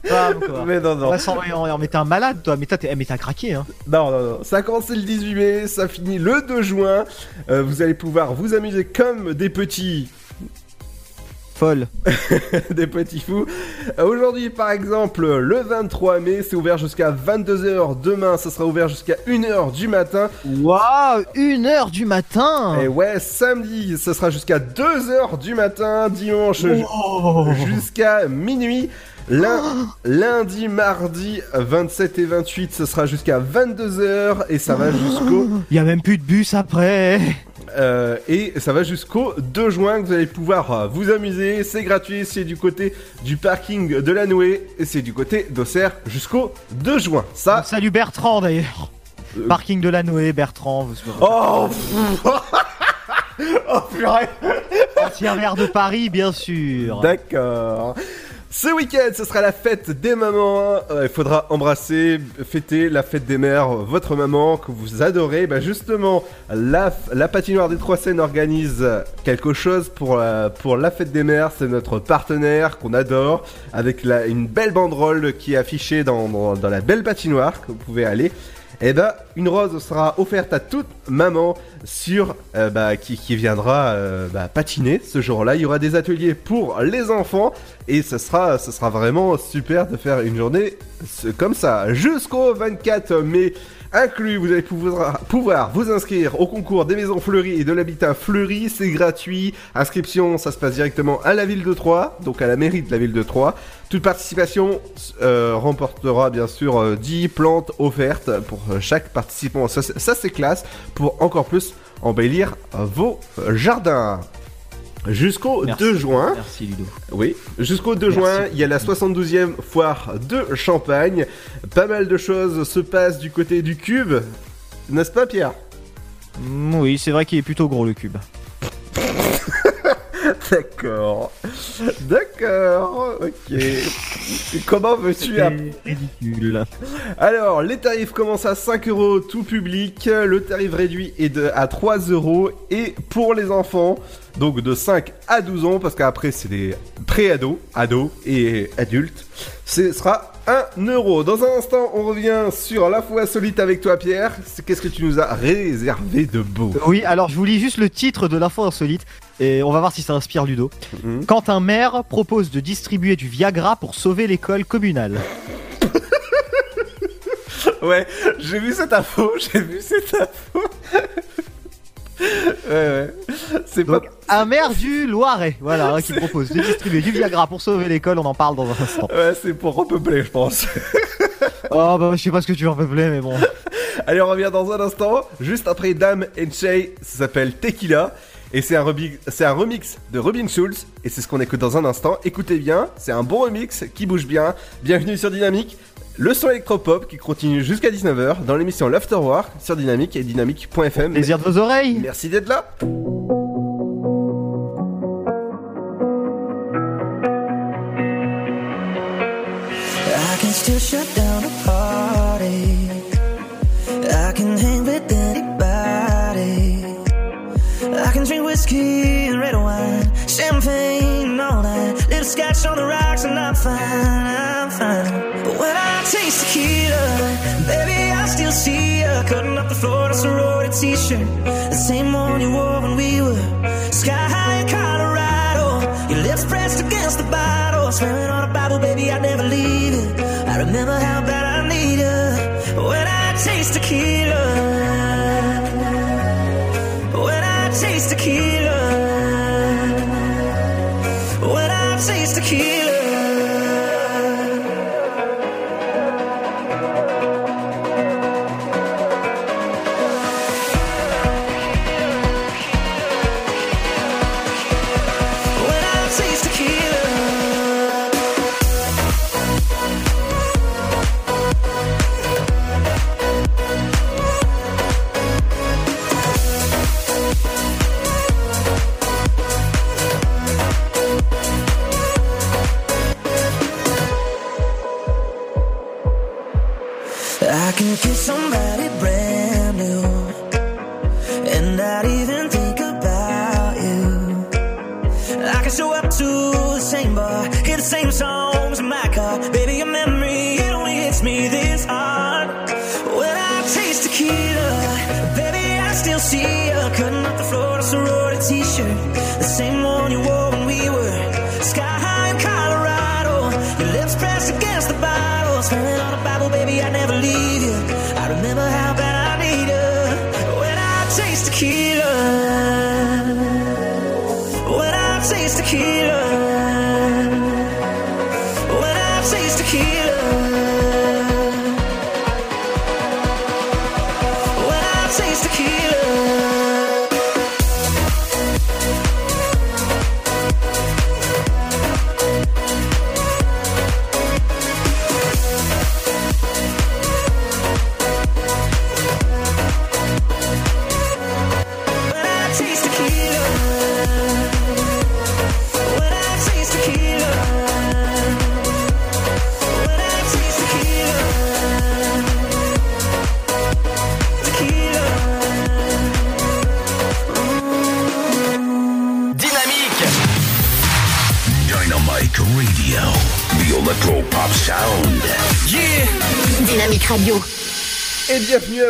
Bam, quoi. Mais non, non. On va s'envoyer en l'air. Mais t'es un malade, toi. Mais t'as, t'es- eh, mais t'as craqué, hein. Non, non, non. Ça a commencé le 18 mai, ça finit le 2 juin. Euh, vous allez pouvoir vous amuser comme des petits. Folle. (laughs) des petits fous. Euh, Aujourd'hui, par exemple, le 23 mai, c'est ouvert jusqu'à 22h. Demain, ça sera ouvert jusqu'à 1h du matin. Waouh, une heure du matin. Et ouais, samedi, ça sera jusqu'à 2h du matin. Dimanche, Wow. jusqu'à minuit. (gasps) Lundi, mardi, 27 et 28, ce sera jusqu'à 22h et ça va (gasps) jusqu'au Il y a même plus de bus après. Euh, et ça va jusqu'au 2 juin que vous allez pouvoir euh, vous amuser. C'est gratuit, c'est du côté du parking de la Nouée et c'est du côté d'Auxerre jusqu'au 2 juin. Ça, Salut Bertrand d'ailleurs. Euh. Parking de la Noé, Bertrand. vous- oh, (laughs) oh purée. Ancien maire de Paris, bien sûr. D'accord. Ce week-end, ce sera la fête des mamans. Euh, il faudra embrasser, fêter la fête des mères, votre maman que vous adorez. Bah justement, la, patinoire des Trois Seines organise quelque chose pour la, fête des mères. C'est notre partenaire qu'on adore, avec une belle banderole qui est affichée dans, dans, dans la belle patinoire que vous pouvez aller. Et ben, une rose sera offerte à toute maman sur euh, bah, qui, viendra euh, bah, patiner ce jour-là. Il y aura des ateliers pour les enfants et ce sera, ce sera vraiment super de faire une journée comme ça jusqu'au 24 mai. Inclus, vous allez pouvoir, vous inscrire au concours des maisons fleuries et de l'habitat fleuri, c'est gratuit. Inscription, ça se passe directement à la ville de Troyes, donc à la mairie de la ville de Troyes. Toute participation euh, remportera bien sûr euh, 10 plantes offertes pour euh, chaque participant. Ça, c'est- classe pour encore plus embellir euh, vos euh, jardins. Jusqu'au Merci. 2 juin. Merci Ludo. Oui, jusqu'au 2 Merci. juin, il y a la 72e foire de Champagne. Pas mal de choses se passent du côté du cube. N'est-ce pas, Pierre? Mm, Oui, c'est vrai qu'il est plutôt gros le cube. (laughs) (laughs) D'accord. D'accord, ok. Comment veux-tu app- ridicule. Alors, les tarifs commencent à 5 euros tout public. Le tarif réduit est de, à 3 euros. Et pour les enfants, donc de 5 à 12 ans, parce qu'après c'est des pré-ados, ados et adultes, ce sera 1 euro. Dans un instant, on revient sur la foi solide avec toi, Pierre. Qu'est-ce que tu nous as réservé de beau? Oui, alors je vous lis juste le titre de l'info insolite et on va voir si ça inspire Ludo. Mhm. Quand un maire propose de distribuer du Viagra pour sauver l'école communale. (laughs) Ouais, j'ai vu cette info, j'ai vu cette info. (laughs) ouais, ouais. C'est pas. Un maire du Loiret, voilà, hein, qui propose de distribuer du Viagra pour sauver l'école, on en parle dans un instant. Ouais, c'est pour repeupler, je pense. (laughs) Oh bah je sais pas ce que tu veux repeupler, mais bon. Allez, on revient dans un instant. Juste après Dame and Shay, ça s'appelle Tequila. Et c'est un, un remix de Robin Schulz. Et c'est ce qu'on écoute dans un instant. Écoutez bien, c'est un bon remix qui bouge bien. Bienvenue sur Dynamique. Le son électropop qui continue jusqu'à 19h dans l'émission L'Afterwork sur Dynamique et dynamique.fm. Plaisir de vos oreilles. Merci d'être là. I can still shut down a party. I can hang with anybody. I can drink whiskey and red wine, champagne and all that. Little scotch on the rocks and I'm fine, I'm fine. But when I taste tequila, baby, I still see you cutting up the floor a sorority t-shirt. The same one you wore when we were sky high in Colorado. Your lips pressed against the bottle, swearing on a Bible, baby, I'd never leave it. I remember how bad I need you when I taste tequila.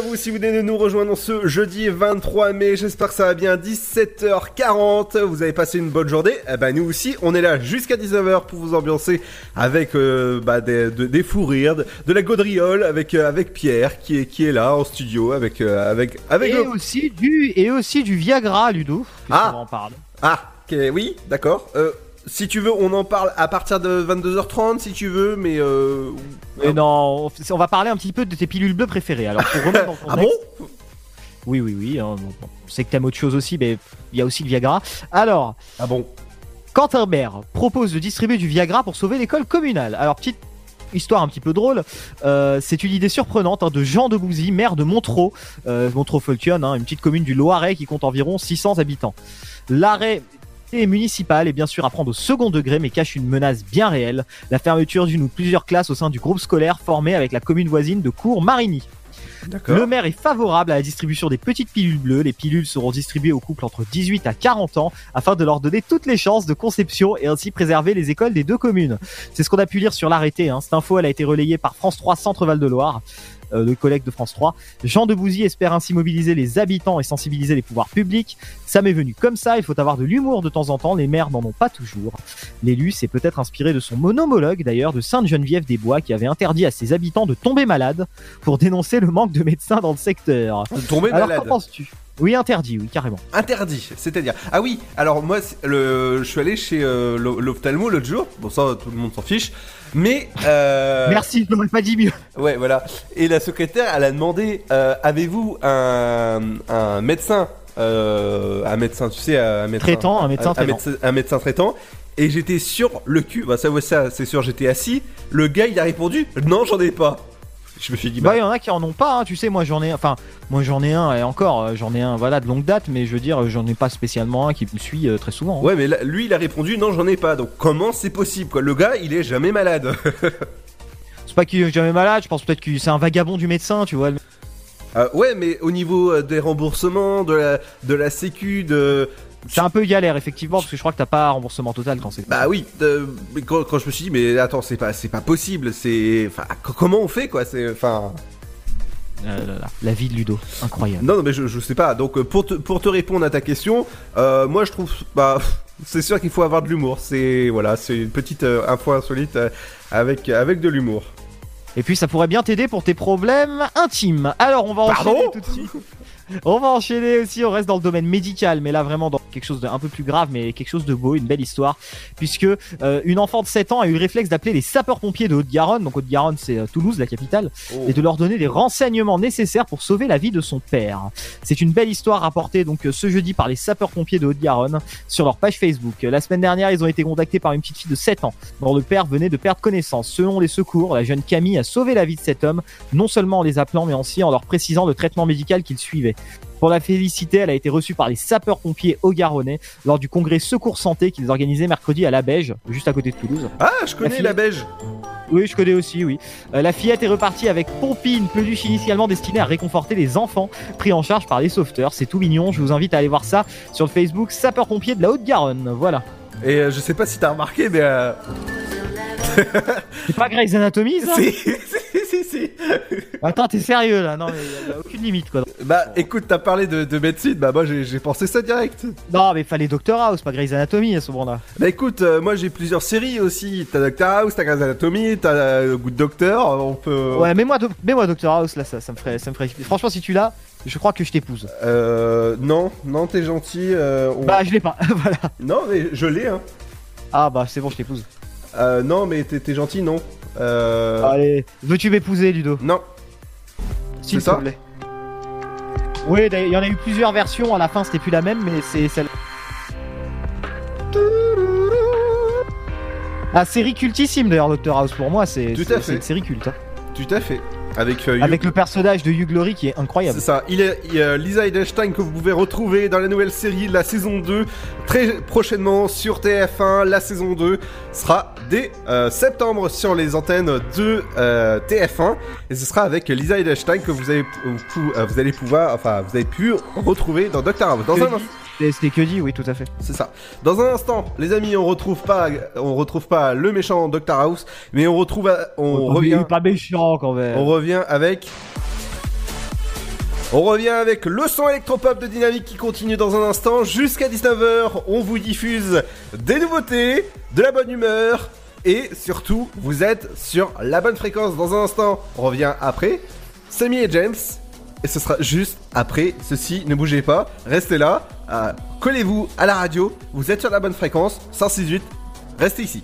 À vous si vous venez de nous rejoindre ce jeudi 23 mai. J'espère que ça va bien. 17h40. Vous avez passé une bonne journée. Eh ben nous aussi, on est là jusqu'à 19h pour vous ambiancer avec euh, bah, des, de- des fous rires, de, de la gaudriole avec euh, avec Pierre qui est qui est là en studio avec euh, avec avec et le- aussi du et aussi du Viagra, Ludo. Ah. en parle. Ah, oui, d'accord. Euh, si tu veux, on en parle à partir de 22h30 si tu veux, mais euh... Mais non, on- va parler un petit peu de tes pilules bleues préférées. Alors pour remettre dans (laughs) Ah bon Oui, oui, oui. hein, bon, bon, on sait que t'aimes autre chose aussi, mais il y a aussi le Viagra. Alors. Ah bon Quentin Maire propose de distribuer du Viagra pour sauver l'école communale. Alors, petite histoire un petit peu drôle. euh, c'est une idée surprenante hein, de Jean de Bouzy, maire de Montreux, euh, Montreux-Foltion, hein, une petite commune du Loiret qui compte environ 600 habitants. L'arrêt municipal est bien sûr à prendre au second degré mais cache une menace bien réelle, la fermeture d'une ou plusieurs classes au sein du groupe scolaire formé avec la commune voisine de Cours-Marigny. Le maire est favorable à la distribution des petites pilules bleues. Les pilules seront distribuées aux couples entre 18 à 40 ans afin de leur donner toutes les chances de conception et ainsi préserver les écoles des deux communes. C'est ce qu'on a pu lire sur l'arrêté. Hein. Cette info, elle a été relayée par France 3 Centre Val de Loire. Euh, le collègue de France 3. Jean de Bouzy espère ainsi mobiliser les habitants et sensibiliser les pouvoirs publics. Ça m'est venu comme ça, il faut avoir de l'humour de temps en temps, les maires n'en ont pas toujours. L'élu s'est peut-être inspiré de son monomologue d'ailleurs de Sainte-Geneviève-des-Bois qui avait interdit à ses habitants de tomber malades pour dénoncer le manque de médecins dans le secteur. De tomber Alors malade. qu'en penses-tu? Oui, interdit, oui, carrément. Interdit, c'est-à-dire. Ah oui, alors moi, le, je suis allé chez euh, l'o- l'ophtalmo l'autre jour. Bon, ça, tout le monde s'en fiche. Mais. euh, Merci, je n'aurais pas dit mieux. Ouais, voilà. Et la secrétaire, elle a demandé euh, avez-vous un, un médecin euh, Un médecin, tu sais, un médecin. Traitant, un médecin traitant. médecin, un médecin traitant. Et j'étais sur le cul. Bah, ça, ouais, ça, c'est sûr, j'étais assis. Le gars, il a répondu non, j'en ai pas. (laughs) Je me suis dit, Bah, il y en a qui en ont pas, hein, tu sais, moi j'en ai, enfin, moi j'en ai un, et encore, euh, j'en ai un, voilà, de longue date, mais je veux dire, j'en ai pas spécialement un qui me suit euh, très souvent. hein. Ouais, mais là, lui, il a répondu non, j'en ai pas. Donc, comment c'est possible, quoi? Le gars, il est jamais malade. (laughs) C'est pas qu'il est jamais malade, je pense peut-être que c'est un vagabond du médecin, tu vois. Euh, ouais, mais au niveau euh, des remboursements, de la, de la sécu, de. C'est un peu galère, effectivement, parce que je crois que t'as pas remboursement total quand c'est. Bah oui, euh, mais quand, quand je me suis dit, mais attends, c'est pas, c'est pas possible, c'est. Enfin, comment on fait, quoi C'est. Enfin. Euh, là, là, la vie de Ludo, incroyable. Non, non, mais je, je sais pas. Donc, euh, pour te, pour te répondre à ta question, euh, moi je trouve. Bah. (laughs) C'est sûr qu'il faut avoir de l'humour. C'est. Voilà, c'est une petite info insolite avec, avec de l'humour. Et puis ça pourrait bien t'aider pour tes problèmes intimes. Alors on va Pardon? enchaîner tout de suite. (laughs) On va enchaîner aussi, on reste dans le domaine médical, mais là vraiment dans quelque chose d'un peu plus grave, mais quelque chose de beau, une belle histoire, puisque euh, une enfant de 7 ans a eu le réflexe d'appeler les sapeurs-pompiers de Haute-Garonne, donc Haute-Garonne c'est euh, Toulouse, la capitale, Oh. et de leur donner les renseignements nécessaires pour sauver la vie de son père. C'est une belle histoire rapportée donc euh, ce jeudi par les sapeurs-pompiers de Haute-Garonne sur leur page Facebook. La semaine dernière, ils ont été contactés par une petite fille de 7 ans, dont le père venait de perdre connaissance. Selon les secours, la jeune Camille a sauvé la vie de cet homme, non seulement en les appelant, mais aussi en leur précisant le traitement médical qu'il suivait. Pour la féliciter, elle a été reçue par les sapeurs-pompiers haut-garonnais lors du congrès Secours Santé qu'ils organisaient mercredi à La Beige, juste à côté de Toulouse. Ah, je connais fille- la beige. Oui, je connais aussi, oui. Euh, la fillette est repartie avec Pompie, une peluche initialement destinée à réconforter les enfants pris en charge par les sauveteurs. C'est tout mignon, je vous invite à aller voir ça sur le Facebook Sapeurs-pompiers de la Haute-Garonne. Voilà. Et euh, je sais pas si t'as remarqué, mais. euh, C'est pas Grey's Anatomy, ça? (laughs) Si, si, (laughs) Attends, t'es sérieux là Non, mais y a- y a aucune limite quoi. Bah écoute, t'as parlé de, de médecine, bah moi j'ai pensé ça direct. Non, mais fallait Doctor House, pas Grey's Anatomy à ce moment-là. Bah écoute, euh, moi j'ai plusieurs séries aussi. T'as Doctor House, t'as Grey's Anatomy, t'as euh, Good Doctor, on peut. Ouais, mets-moi doc- mets-moi Doctor House là, ça, ça me ferait, ça me ferait. Franchement, si tu l'as, je crois que je t'épouse. Euh. Non, non, t'es gentil. euh, on- Bah, je l'ai pas. (laughs) voilà. Non, mais je l'ai, hein. Ah bah, c'est bon, je t'épouse. Euh, non, mais t'es gentil, non. Euh. Allez, veux-tu m'épouser, Ludo? Non. S'il C'est ça? te plaît. Oui, il y en a eu plusieurs versions. À la fin, c'était plus la même, mais c'est celle. Ah, série cultissime d'ailleurs, Doctor House pour moi, c'est Tout c'est- à c'est fait. une série culte. hein. Tout à fait. Avec, euh, Avec le personnage de Hugh Glory qui est incroyable. C'est ça, il est, il y a Lisa Edelstein que vous pouvez retrouver dans la nouvelle série, la saison 2, très prochainement sur TF1. La saison 2 sera dès euh, septembre sur les antennes de euh, TF1 et ce sera avec Lisa Edelstein que vous, avez, vous, euh, vous allez pouvoir, enfin vous avez pu retrouver dans Doctor House. Dans Que un C'était que dit, oui, tout à fait. C'est ça. Dans un instant, les amis, on retrouve pas, on retrouve pas le méchant Doctor House, mais on retrouve, on Oh, revient. Pas méchant quand même. On revient avec. On revient avec le son électropop de Dynamique qui continue dans un instant. Jusqu'à 19h, on vous diffuse des nouveautés, de la bonne humeur et surtout, vous êtes sur la bonne fréquence. Dans un instant, on revient après. Samy et James. Et ce sera juste après ceci. Ne bougez pas, restez là. euh, Collez-vous à la radio. Vous êtes sur la bonne fréquence. 168. Restez ici.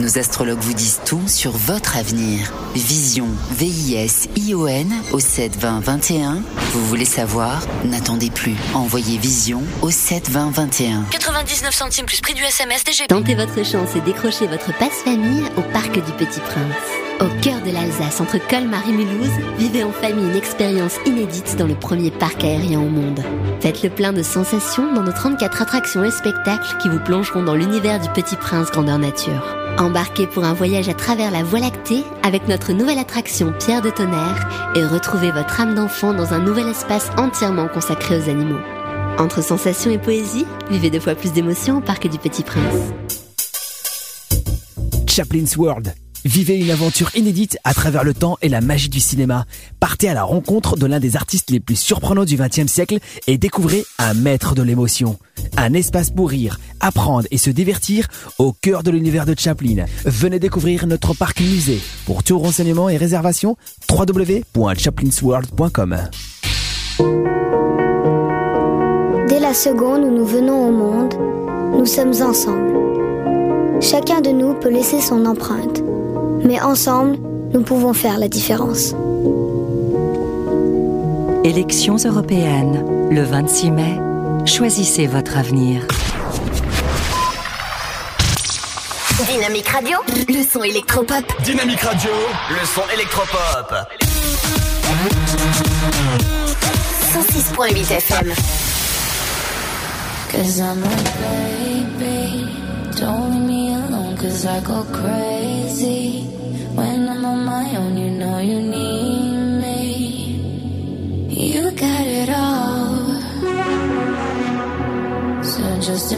Nos astrologues vous disent tout sur votre avenir. Vision, V-I-S-I-O-N au 7 20 21. Vous voulez savoir? N'attendez plus. Envoyez Vision au 7 20 21. 99 centimes plus prix du SMS DGP. Tentez votre chance et décrochez votre passe-famille au Parc du Petit Prince. Au cœur de l'Alsace, entre Colmar et Mulhouse, vivez en famille une expérience inédite dans le premier parc aérien au monde. Faites le plein de sensations dans nos 34 attractions et spectacles qui vous plongeront dans l'univers du Petit Prince grandeur nature. Embarquez pour un voyage à travers la Voie lactée avec notre nouvelle attraction Pierre de Tonnerre et retrouvez votre âme d'enfant dans un nouvel espace entièrement consacré aux animaux. Entre sensations et poésie, vivez deux fois plus d'émotions au Parc du Petit Prince. Chaplin's World. Vivez une aventure inédite à travers le temps et la magie du cinéma. Partez à la rencontre de l'un des artistes les plus surprenants du XXe siècle et découvrez un maître de l'émotion. Un espace pour rire, apprendre et se divertir au cœur de l'univers de Chaplin. Venez découvrir notre parc musée. Pour tout renseignement et réservation, www.chaplinsworld.com. Dès la seconde où nous venons au monde, nous sommes ensemble. Chacun de nous peut laisser son empreinte, mais ensemble, nous pouvons faire la différence. Élections européennes, le 26 mai. Choisissez votre avenir. Dynamique Radio, le son électropop. Dynamique Radio, le son électropop. 106.8 FM. Cause I'm a baby. Don't leave me alone, cause I go crazy. When I'm on my own, you know you need me. You got it all. So just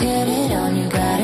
get it on. You got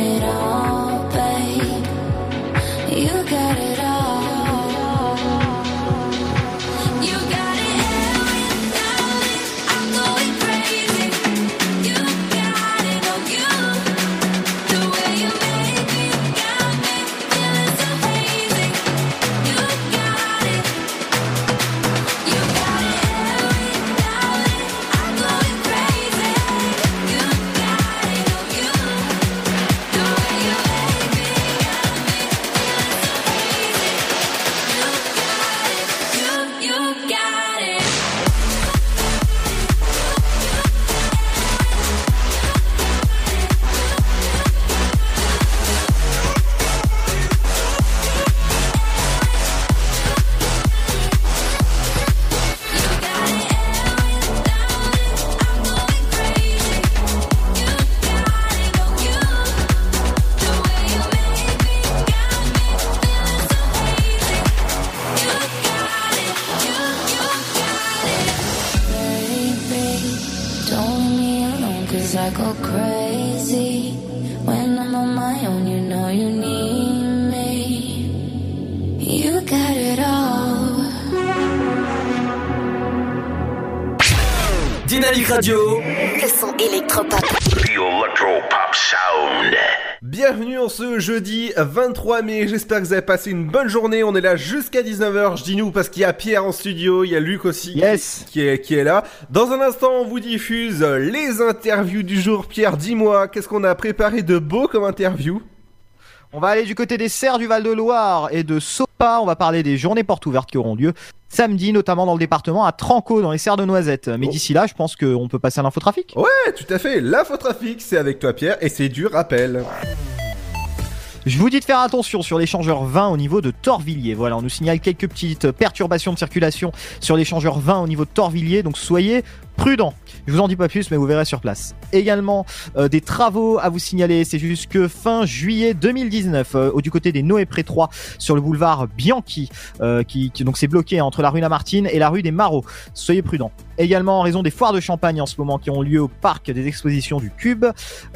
23 mai, j'espère que vous avez passé une bonne journée, on est là jusqu'à 19h, je dis nous parce qu'il y a Pierre en studio, il y a Luc aussi yes. qui, est, qui est là. Dans un instant on vous diffuse les interviews du jour, Pierre dis-moi, qu'est-ce qu'on a préparé de beau comme interview? On va aller du côté des Serres du Val-de-Loire et de Sopa, on va parler des journées portes ouvertes qui auront lieu samedi, notamment dans le département, à Tranco, dans les serres de Noisettes. Mais Oh. d'ici là, je pense qu'on peut passer à l'infotrafic. Ouais, tout à fait, l'infotrafic c'est avec toi Pierre et c'est du rappel. Je vous dis de faire attention sur l'échangeur 20 au niveau de Torvilliers. Voilà, on nous signale quelques petites perturbations de circulation sur l'échangeur 20 au niveau de Torvilliers, donc soyez prudents. Je vous en dis pas plus, mais vous verrez sur place. Également, euh, des travaux à vous signaler, c'est jusque fin juillet 2019, euh, du côté des Noé Pré 3, sur le boulevard Bianchi, euh, qui, qui- donc c'est bloqué entre la rue Lamartine et la rue des Marauds. Soyez prudents. Également, en raison des foires de champagne en ce moment qui ont lieu au parc des expositions du Cube,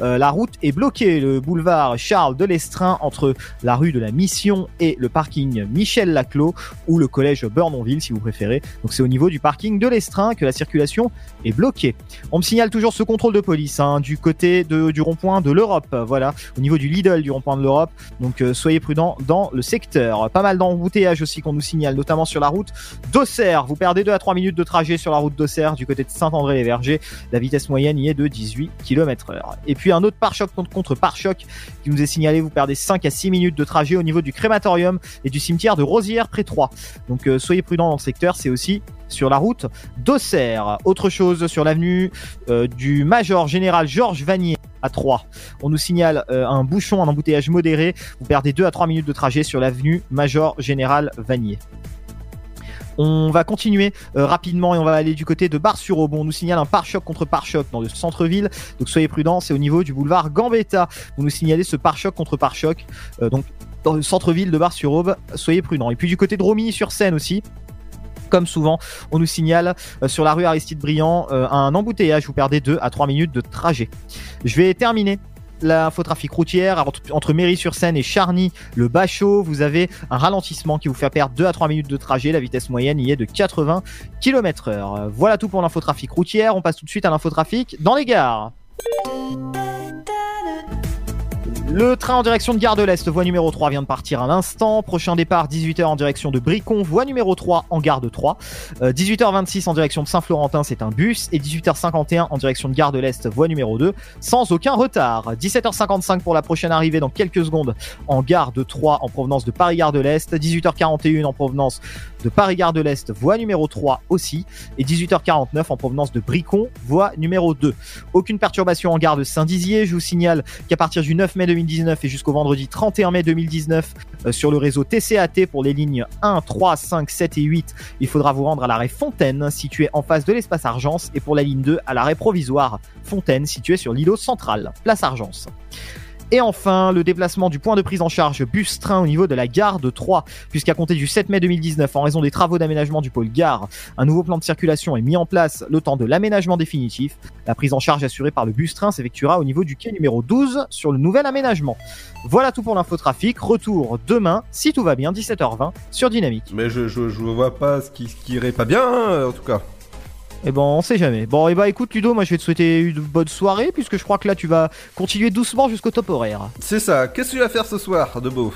euh, la route est bloquée. Le boulevard Charles de l'Estrin entre la rue de la Mission et le parking Michel Laclos ou le collège Burnonville si vous préférez. Donc c'est au niveau du parking de l'Estrin que la circulation est bloquée. On me signale toujours ce contrôle de police hein, du côté du rond-point de l'Europe. Voilà, au niveau du Lidl du rond-point de l'Europe. Donc euh, soyez prudents dans le secteur. Pas mal d'embouteillages aussi qu'on nous signale, notamment sur la route d'Auxerre. Vous perdez 2 à 3 minutes de trajet sur la route d'Auxerre du côté de Saint-André-les-Vergers. La vitesse moyenne y est de 18 km heure. Et puis un autre pare-choc contre, contre pare-choc qui nous est signalé. Vous perdez 5 à 6 minutes de trajet au niveau du crématorium et du cimetière de Rosière près 3. Donc euh, soyez prudents dans le secteur. C'est aussi sur la route d'Auxerre. Autre chose sur l'avenue euh, du Major Général Georges Vanier à 3. On nous signale euh, un bouchon, un embouteillage modéré. Vous perdez 2 à 3 minutes de trajet sur l'avenue Major Général Vanier. On va continuer euh, rapidement et on va aller du côté de Bar-sur-Aube. On nous signale un pare-choc contre pare-choc dans le centre-ville. Donc soyez prudents, c'est au niveau du boulevard Gambetta. Vous nous signalez ce pare-choc contre pare-choc. Donc dans le centre-ville de Bar-sur-Aube, soyez prudents. Et puis du côté de Romilly-sur-Seine aussi. Comme souvent, on nous signale euh, sur la rue Aristide Briand euh, un embouteillage. Vous perdez 2 à 3 minutes de trajet. Je vais terminer l'infotrafic routière entre, Méry-sur-Seine et Charny, le Bachot, vous avez un ralentissement qui vous fait perdre 2 à 3 minutes de trajet. La vitesse moyenne y est de 80 km heure. Voilà tout pour l'infotrafic routière. On passe tout de suite à l'infotrafic dans les gares. Le train en direction de Gare de l'Est, voie numéro 3, vient de partir à l'instant. Prochain départ, 18h en direction de Bricon, voie numéro 3 en gare de 3. Euh, 18h26 en direction de Saint-Florentin, c'est un bus. Et 18h51 en direction de Gare de l'Est, voie numéro 2, sans aucun retard. 17h55 pour la prochaine arrivée dans quelques secondes en gare de 3 en provenance de Paris-Gare de l'Est. 18h41 en provenance de Paris-Gare de l'Est, voie numéro 3 aussi. Et 18h49 en provenance de Bricon, voie numéro 2. Aucune perturbation en gare de Saint-Dizier. Je vous signale qu'à partir du 9 mai 2019 et jusqu'au vendredi 31 mai 2019, euh, sur le réseau TCAT pour les lignes 1, 3, 5, 7 et 8, il faudra vous rendre à l'arrêt Fontaine, situé en face de l'espace Argence, et pour la ligne 2, à l'arrêt provisoire Fontaine, situé sur l'îlot central, place Argence. Et enfin, le déplacement du point de prise en charge bus-train au niveau de la gare de Troyes, puisqu'à compter du 7 mai 2019, en raison des travaux d'aménagement du pôle gare, un nouveau plan de circulation est mis en place le temps de l'aménagement définitif. La prise en charge assurée par le bus-train s'effectuera au niveau du quai numéro 12 sur le nouvel aménagement. Voilà tout pour l'infotrafic. Retour demain, si tout va bien, 17h20 sur Dynamique. Mais je, je vois pas ce qui, ce qui irait pas bien, hein, en tout cas. Eh ben, on sait jamais. Bon, et bah écoute, Ludo, moi je vais te souhaiter une bonne soirée, puisque je crois que là tu vas continuer doucement jusqu'au top horaire. C'est ça, qu'est-ce que tu vas faire ce soir de beau?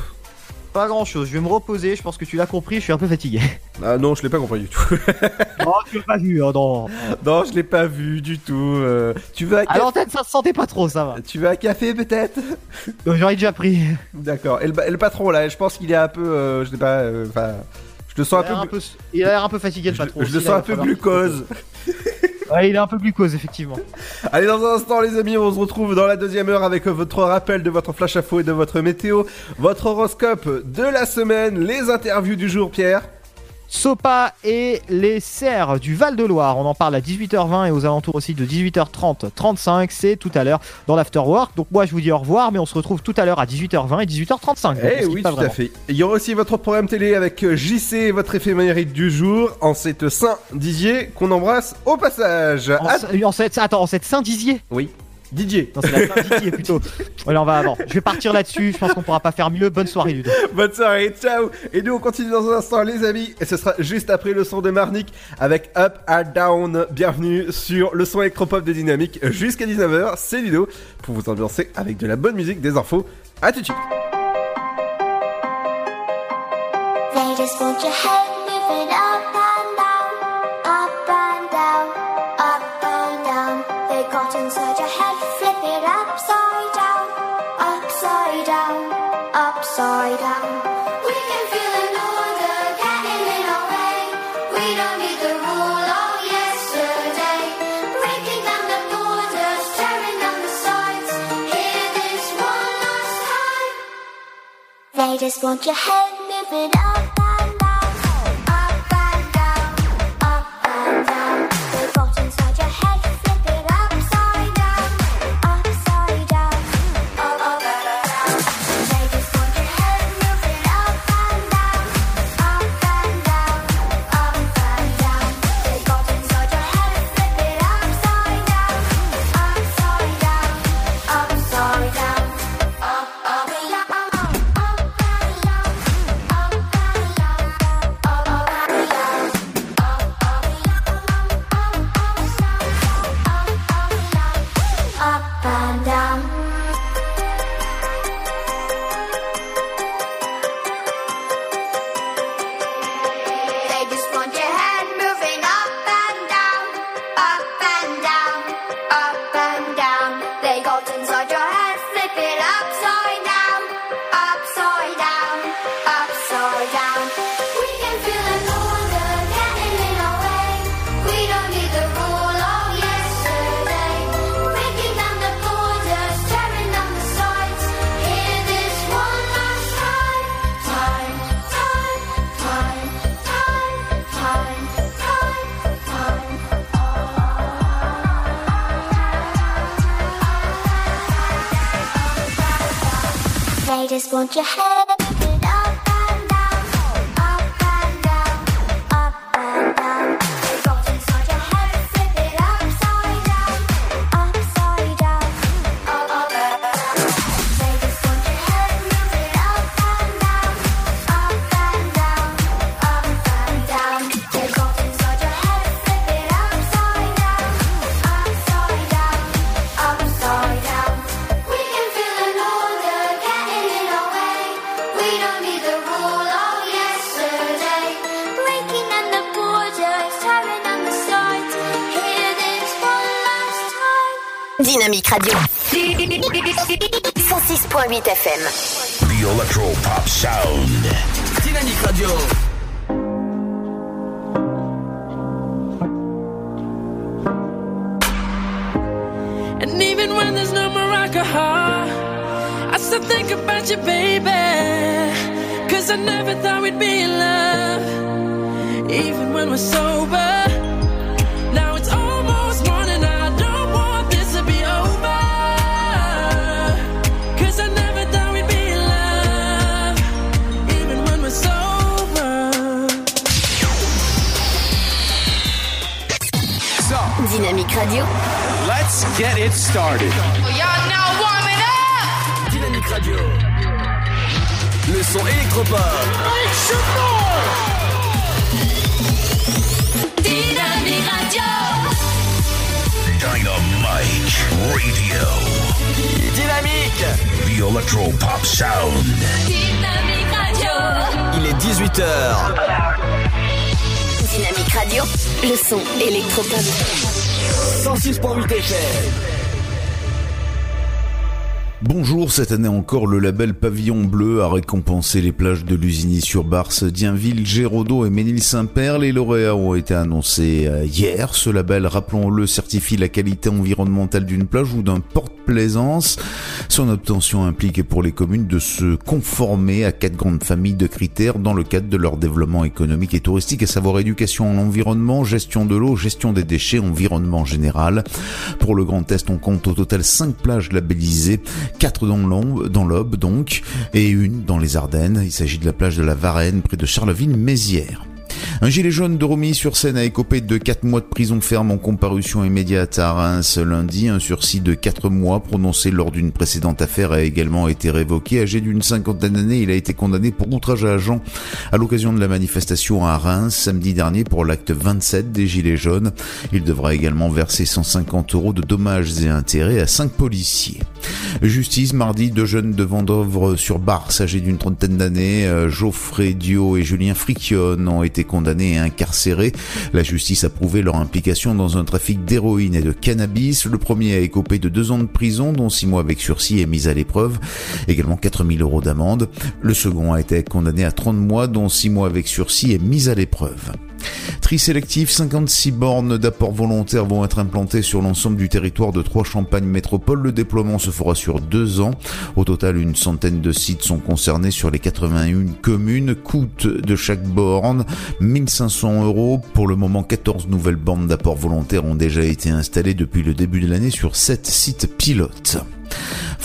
Pas grand chose, je vais me reposer, je pense que tu l'as compris, je suis un peu fatigué. (laughs) Ah non, je l'ai pas compris du tout. (laughs) oh, tu l'as pas vu, hein, non. Non, je l'ai pas vu du tout. euh, tu veux un À café l'antenne, ça se sentait pas trop, ça va. Tu veux un café peut-être? Euh, J'aurais déjà pris. D'accord. Et le, et le patron là, je pense qu'il est un peu, euh, je sais pas, euh, enfin, je le sens Il a un l'air peu. un peu- Il a l'air un peu fatigué, le patron. je le aussi, sens un peu glucose. (laughs) Ouais, il est un peu glucose, effectivement. Allez, dans un instant, les amis, on se retrouve dans la deuxième heure avec votre rappel de votre flash info et de votre météo, votre horoscope de la semaine, les interviews du jour, Pierre. Sopa et les serres du Val-de-Loire. On en parle à 18h20 et aux alentours aussi de 18h30, 35. C'est tout à l'heure dans l'afterwork. Donc moi je vous dis au revoir, mais on se retrouve tout à l'heure à 18h20 et 18h35. Donc, on Eh oui, tout à fait. Il y aura aussi votre programme télé avec euh, JC, votre éphémérite du jour, en cette Saint-Dizier qu'on embrasse au passage. En cette, attends, en cette Saint-Dizier? Oui. DJ. Non, c'est la Didier (laughs) plutôt. Voilà, on va avant. Je vais partir là-dessus. Je pense qu'on pourra pas faire mieux. Bonne soirée, Ludo. Bonne soirée, ciao Et nous on continue dans un instant les amis, et ce sera juste après le son de Marnik avec Up and Down. Bienvenue sur le son électropop de Dynamique jusqu'à 19h, c'est Ludo, pour vous ambiancer avec de la bonne musique, des infos, à tout de suite They upside down. We can feel an order getting in our way. We don't need the rule of yesterday. Breaking down the borders, tearing down the sides. Hear this one last time. They just want your head moving 106.8 FM. The Electro Pop Sound. Cette année encore, le label Pavillon Bleu a récompensé les plages de Lusigny-sur-Barse, Dienville, Géraudot et Ménil-Saint-Père. Les lauréats ont été annoncés euh, hier. Ce label, rappelons-le, certifie la qualité environnementale d'une plage ou d'un porte-plaisance. Son obtention implique pour les communes de se conformer à quatre grandes familles de critères dans le cadre de leur développement économique et touristique, à savoir éducation en environnement, gestion de l'eau, gestion des déchets, environnement général. Pour le Grand Est, on compte au total cinq plages labellisées, quatre dans l'Aube, dans l'Aube donc, et une dans les Ardennes. Il s'agit de la plage de la Varenne, près de Charleville-Mézières. Un gilet jaune de Romy sur scène a écopé de 4 mois de prison ferme en comparution immédiate à Reims lundi. Un sursis de 4 mois prononcé lors d'une précédente affaire a également été révoqué. Âgé d'une cinquantaine d'années, il a été condamné pour outrage à agent à l'occasion de la manifestation à Reims samedi dernier pour l'acte 27 des Gilets jaunes. Il devra également verser 150 euros de dommages et intérêts à 5 policiers. Justice, mardi, deux jeunes de Vendovre sur Barse, âgés d'une trentaine d'années, euh, Geoffrey Dio et Julien Frictionne, ont été condamnés et incarcérés. La justice a prouvé leur implication dans un trafic d'héroïne et de cannabis. Le premier a écopé de deux ans de prison, dont six mois avec sursis et mise à l'épreuve. Également 4000 euros d'amende. Le second a été condamné à 30 mois, dont six mois avec sursis et mise à l'épreuve. Tri sélectif, 56 bornes d'apport volontaire vont être implantées sur l'ensemble du territoire de trois Champagne Métropole. Le déploiement se fera sur deux ans. Au total, une centaine de sites sont concernés sur les 81 communes. Coût de chaque borne, 1500 euros. Pour le moment, 14 nouvelles bornes d'apport volontaire ont déjà été installées depuis le début de l'année sur 7 sites pilotes.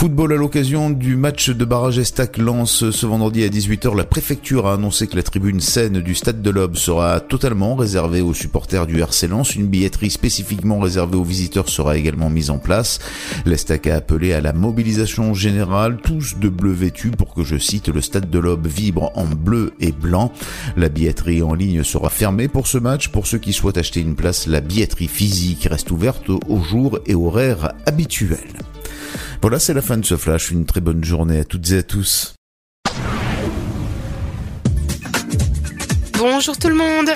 Football à l'occasion du match de barrage Estac lance ce vendredi à 18h. La préfecture a annoncé que la tribune scène du stade de l'Aube sera totalement réservée aux supporters du RC Lens. Une billetterie spécifiquement réservée aux visiteurs sera également mise en place. L'Estac a appelé à la mobilisation générale, tous de bleu vêtus pour que, je cite, le stade de l'Aube vibre en bleu et blanc. La billetterie en ligne sera fermée pour ce match. Pour ceux qui souhaitent acheter une place, la billetterie physique reste ouverte aux jours et horaires habituels. Voilà, c'est la fin de ce flash. Une très bonne journée à toutes et à tous. Bonjour tout le monde.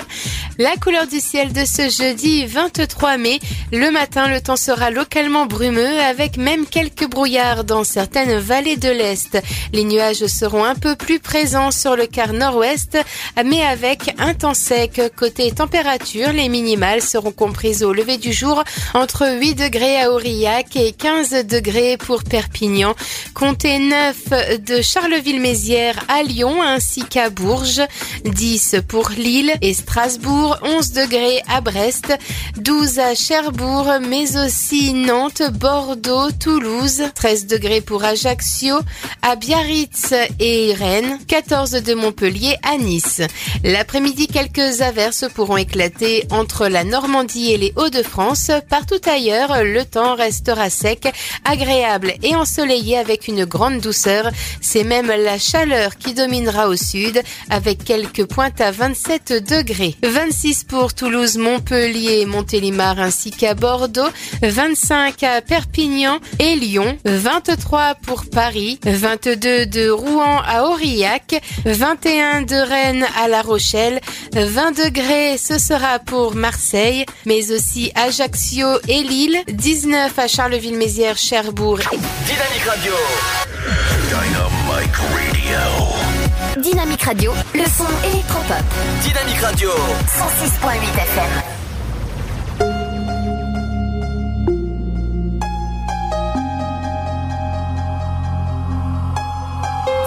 La couleur du ciel de ce jeudi 23 mai. Le matin, le temps sera localement brumeux avec même quelques brouillards dans certaines vallées de l'Est. Les nuages seront un peu plus présents sur le quart nord-ouest, mais avec un temps sec. Côté température, les minimales seront comprises au lever du jour entre 8 degrés à Aurillac et 15 degrés pour Perpignan. Comptez 9 de Charleville-Mézières à Lyon ainsi qu'à Bourges. 10 pour Lille et Strasbourg, 11 degrés à Brest, 12 à Cherbourg, mais aussi Nantes, Bordeaux, Toulouse, 13 degrés pour Ajaccio, à Biarritz et Rennes, 14 de Montpellier à Nice. L'après-midi, quelques averses pourront éclater entre la Normandie et les Hauts-de-France. Partout ailleurs, le temps restera sec, agréable et ensoleillé avec une grande douceur. C'est même la chaleur qui dominera au sud avec quelques pointes à 27 degrés. 26 pour Toulouse, Montpellier, Montélimar ainsi qu'à Bordeaux. 25 à Perpignan et Lyon. 23 pour Paris. 22 de Rouen à Aurillac. 21 de Rennes à La Rochelle. 20 degrés, ce sera pour Marseille, mais aussi Ajaccio et Lille. 19 à Charleville-Mézières, Cherbourg. Dynamique Radio. Dynamic Radio. Dynamique Radio, le son électropop. Dynamique Radio. 106.8 FM.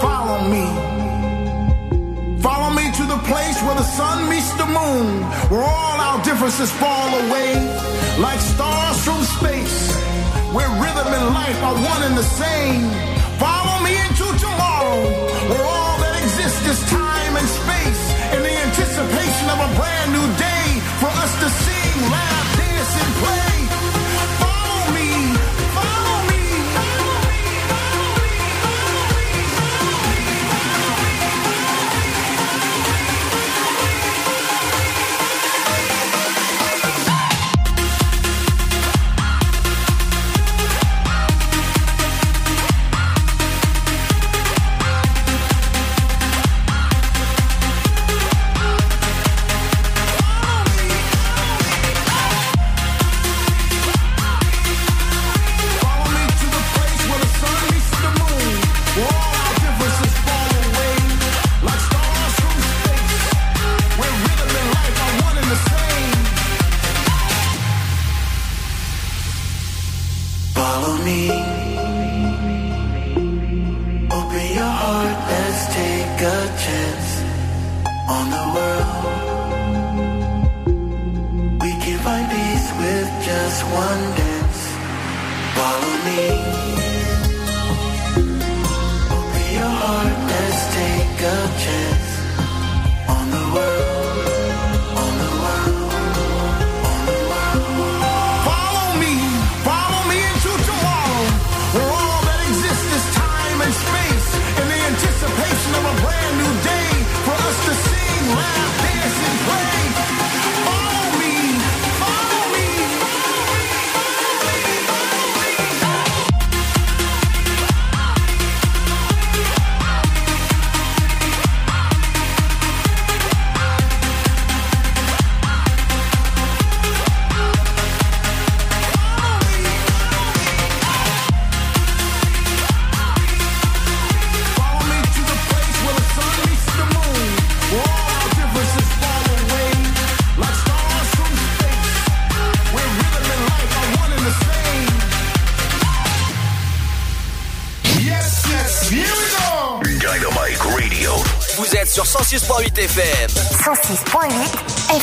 Follow me. Follow me to the place where the sun meets the moon, where all our differences fall away like stars from space, where rhythm and life are one and the same. Follow me into tomorrow,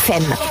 FM.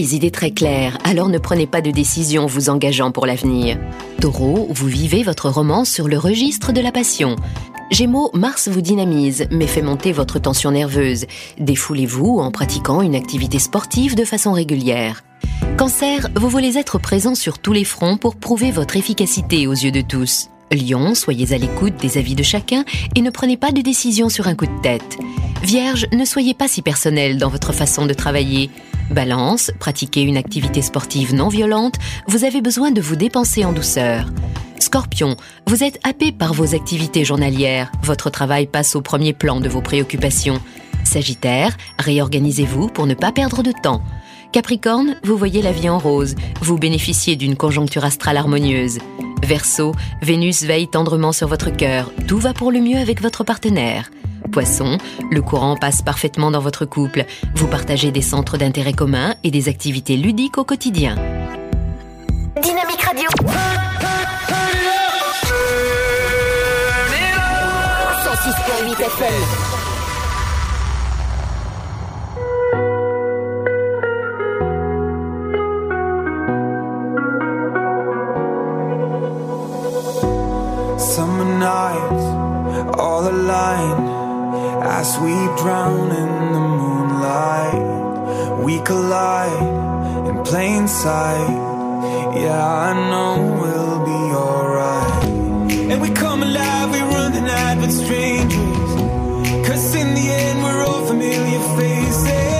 les idées très claires, alors ne prenez pas de décision vous engageant pour l'avenir. Taureau, vous vivez votre roman sur le registre de la passion. Gémeaux, Mars vous dynamise, mais fait monter votre tension nerveuse. Défoulez-vous en pratiquant une activité sportive de façon régulière. Cancer, vous voulez être présent sur tous les fronts pour prouver votre efficacité aux yeux de tous. Lion, soyez à l'écoute des avis de chacun et ne prenez pas de décision sur un coup de tête. Vierge, ne soyez pas si personnel dans votre façon de travailler. Balance, pratiquez une activité sportive non violente, vous avez besoin de vous dépenser en douceur. Scorpion, vous êtes happé par vos activités journalières, votre travail passe au premier plan de vos préoccupations. Sagittaire, réorganisez-vous pour ne pas perdre de temps. Capricorne, vous voyez la vie en rose, vous bénéficiez d'une conjoncture astrale harmonieuse. Verseau, Vénus veille tendrement sur votre cœur, tout va pour le mieux avec votre partenaire. Poisson, le courant passe parfaitement dans votre couple. Vous partagez des centres d'intérêt communs et des activités ludiques au quotidien. Dynamique Radio. Summer nights, all as we drown in the moonlight. We collide in plain sight. Yeah, I know we'll be alright. And we come alive, we run the night with strangers. Cause in the end, we're all familiar faces.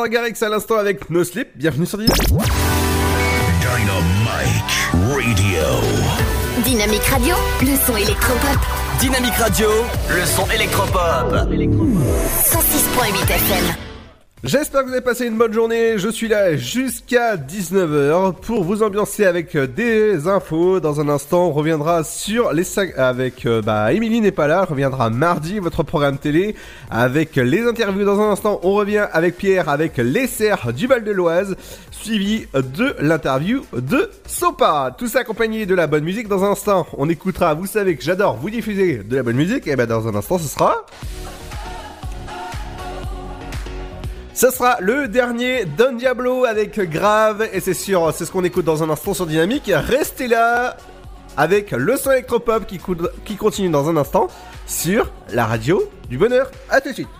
Martin Garrix à l'instant avec No Sleep, bienvenue sur Dynamique. Dynamite Radio. Dynamique Radio, le son électropop. Dynamique Radio, le son électropop. 106.8 FM. J'espère que vous avez passé une bonne journée. Je suis là jusqu'à 19h pour vous ambiancer avec euh, des infos. Dans un instant, on reviendra sur les avec euh, bah n'est pas là, reviendra mardi votre programme télé avec les interviews. Dans un instant, on revient avec Pierre avec les serres du Val de l'Oise, suivi de l'interview de Sopa. Tout ça accompagné de la bonne musique. Dans un instant, on écoutera. Vous savez que j'adore vous diffuser de la bonne musique. Et ben dans un instant, ce sera Ce sera le dernier Don Diablo avec Grave et c'est sûr, c'est ce qu'on écoute dans un instant sur Dynamique. Restez là avec le son électropop qui, qui continue dans un instant sur la radio du bonheur. À tout de suite.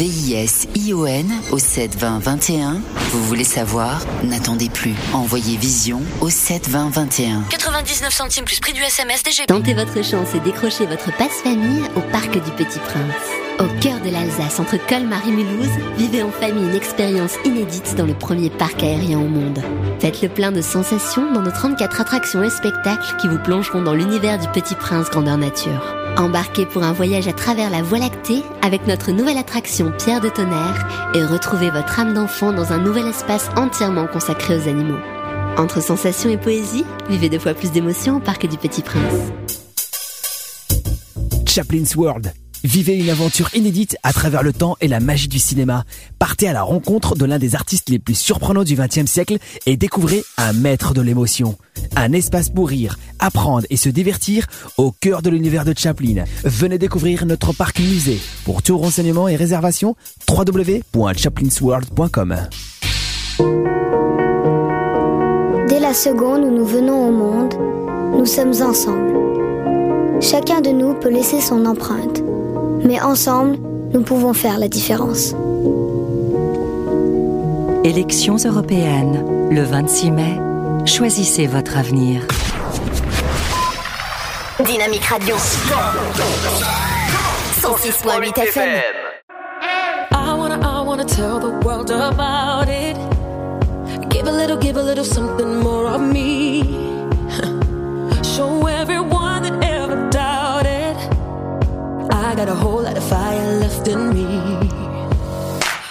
V-I-S-I-O-N au 72021. Vous voulez savoir? N'attendez plus. Envoyez Vision au 72021. 99 centimes plus prix du SMS DGP. Tentez votre chance et décrochez votre passe-famille au Parc du Petit Prince. Au cœur de l'Alsace, entre Colmar et Mulhouse, vivez en famille une expérience inédite dans le premier parc aérien au monde. Faites le plein de sensations dans nos 34 attractions et spectacles qui vous plongeront dans l'univers du Petit Prince grandeur nature. Embarquez pour un voyage à travers la Voie lactée avec notre nouvelle attraction Pierre de Tonnerre et retrouvez votre âme d'enfant dans un nouvel espace entièrement consacré aux animaux. Entre sensations et poésie, vivez deux fois plus d'émotions au Parc du Petit Prince. Chaplin's World. Vivez une aventure inédite à travers le temps et la magie du cinéma. Partez à la rencontre de l'un des artistes les plus surprenants du XXe siècle et découvrez un maître de l'émotion. Un espace pour rire, apprendre et se divertir au cœur de l'univers de Chaplin. Venez découvrir notre parc musée. Pour tout renseignement et réservation, www.chaplinsworld.com. Dès la seconde où nous venons au monde, nous sommes ensemble. Chacun de nous peut laisser son empreinte, mais ensemble, nous pouvons faire la différence. Élections européennes, le 26 mai. Choisissez votre avenir. Dynamique Radio. 106.8 FM. I wanna, I wanna tell the world about it. Give a little, give a little something more of me. (laughs) Show everyone I got a whole lot of fire left in me.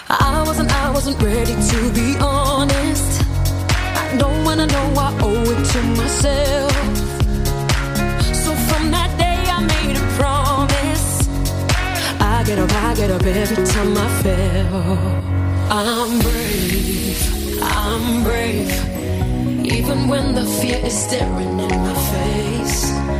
I wasn't, I wasn't ready to be honest. I don't wanna know I owe it to myself. So from that day I made a promise. I get up, I get up every time I fail. I'm brave, I'm brave. Even when the fear is staring in my face.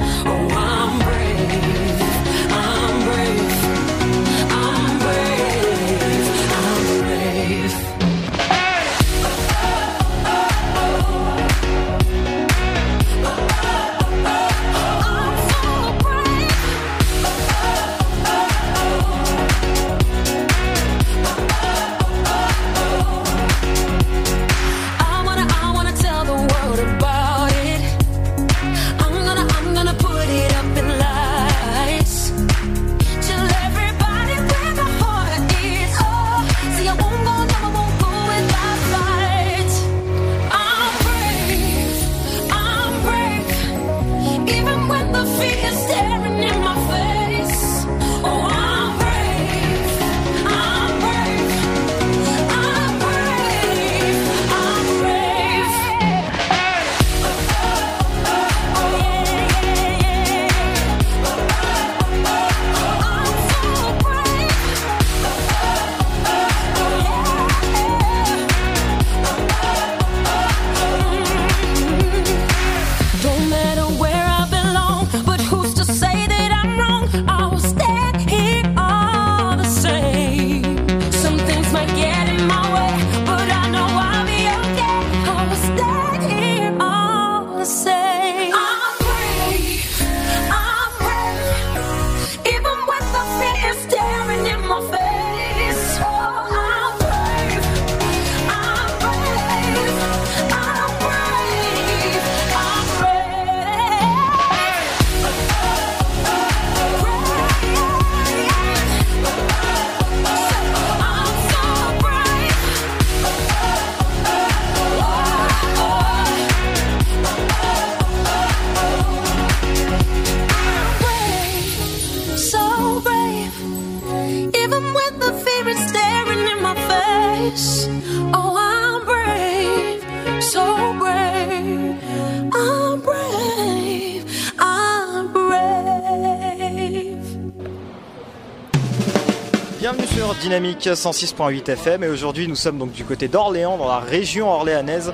Dynamique 106.8 FM et aujourd'hui nous sommes donc du côté d'Orléans dans la région orléanaise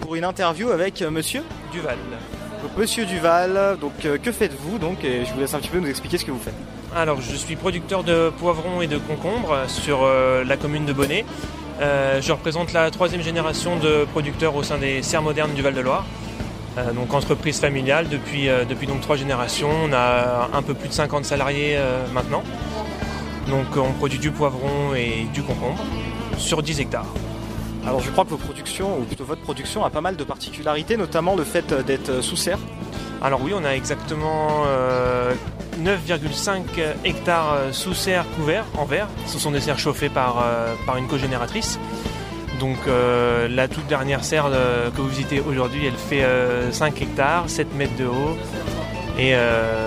pour une interview avec monsieur Duval. Monsieur Duval, donc euh, que faites-vous donc? Et je vous laisse un petit peu nous expliquer ce que vous faites. Alors, je suis producteur de poivrons et de concombres sur euh, la commune de Bonnet. Euh, je représente la troisième génération de producteurs au sein des serres modernes du Val-de-Loire. Donc, entreprise familiale depuis, depuis donc trois générations. On a un peu plus de 50 salariés maintenant. Donc, on produit du poivron et du concombre sur 10 hectares. Alors je crois que vos productions, ou plutôt votre production, a pas mal de particularités, notamment le fait d'être sous serre. Alors oui, on a exactement euh, 9,5 hectares euh, sous serre couverts en verre. Ce sont des serres chauffées par, euh, par une cogénératrice. Donc euh, la toute dernière serre euh, que vous visitez aujourd'hui, elle fait euh, 5 hectares, 7 mètres de haut et, euh,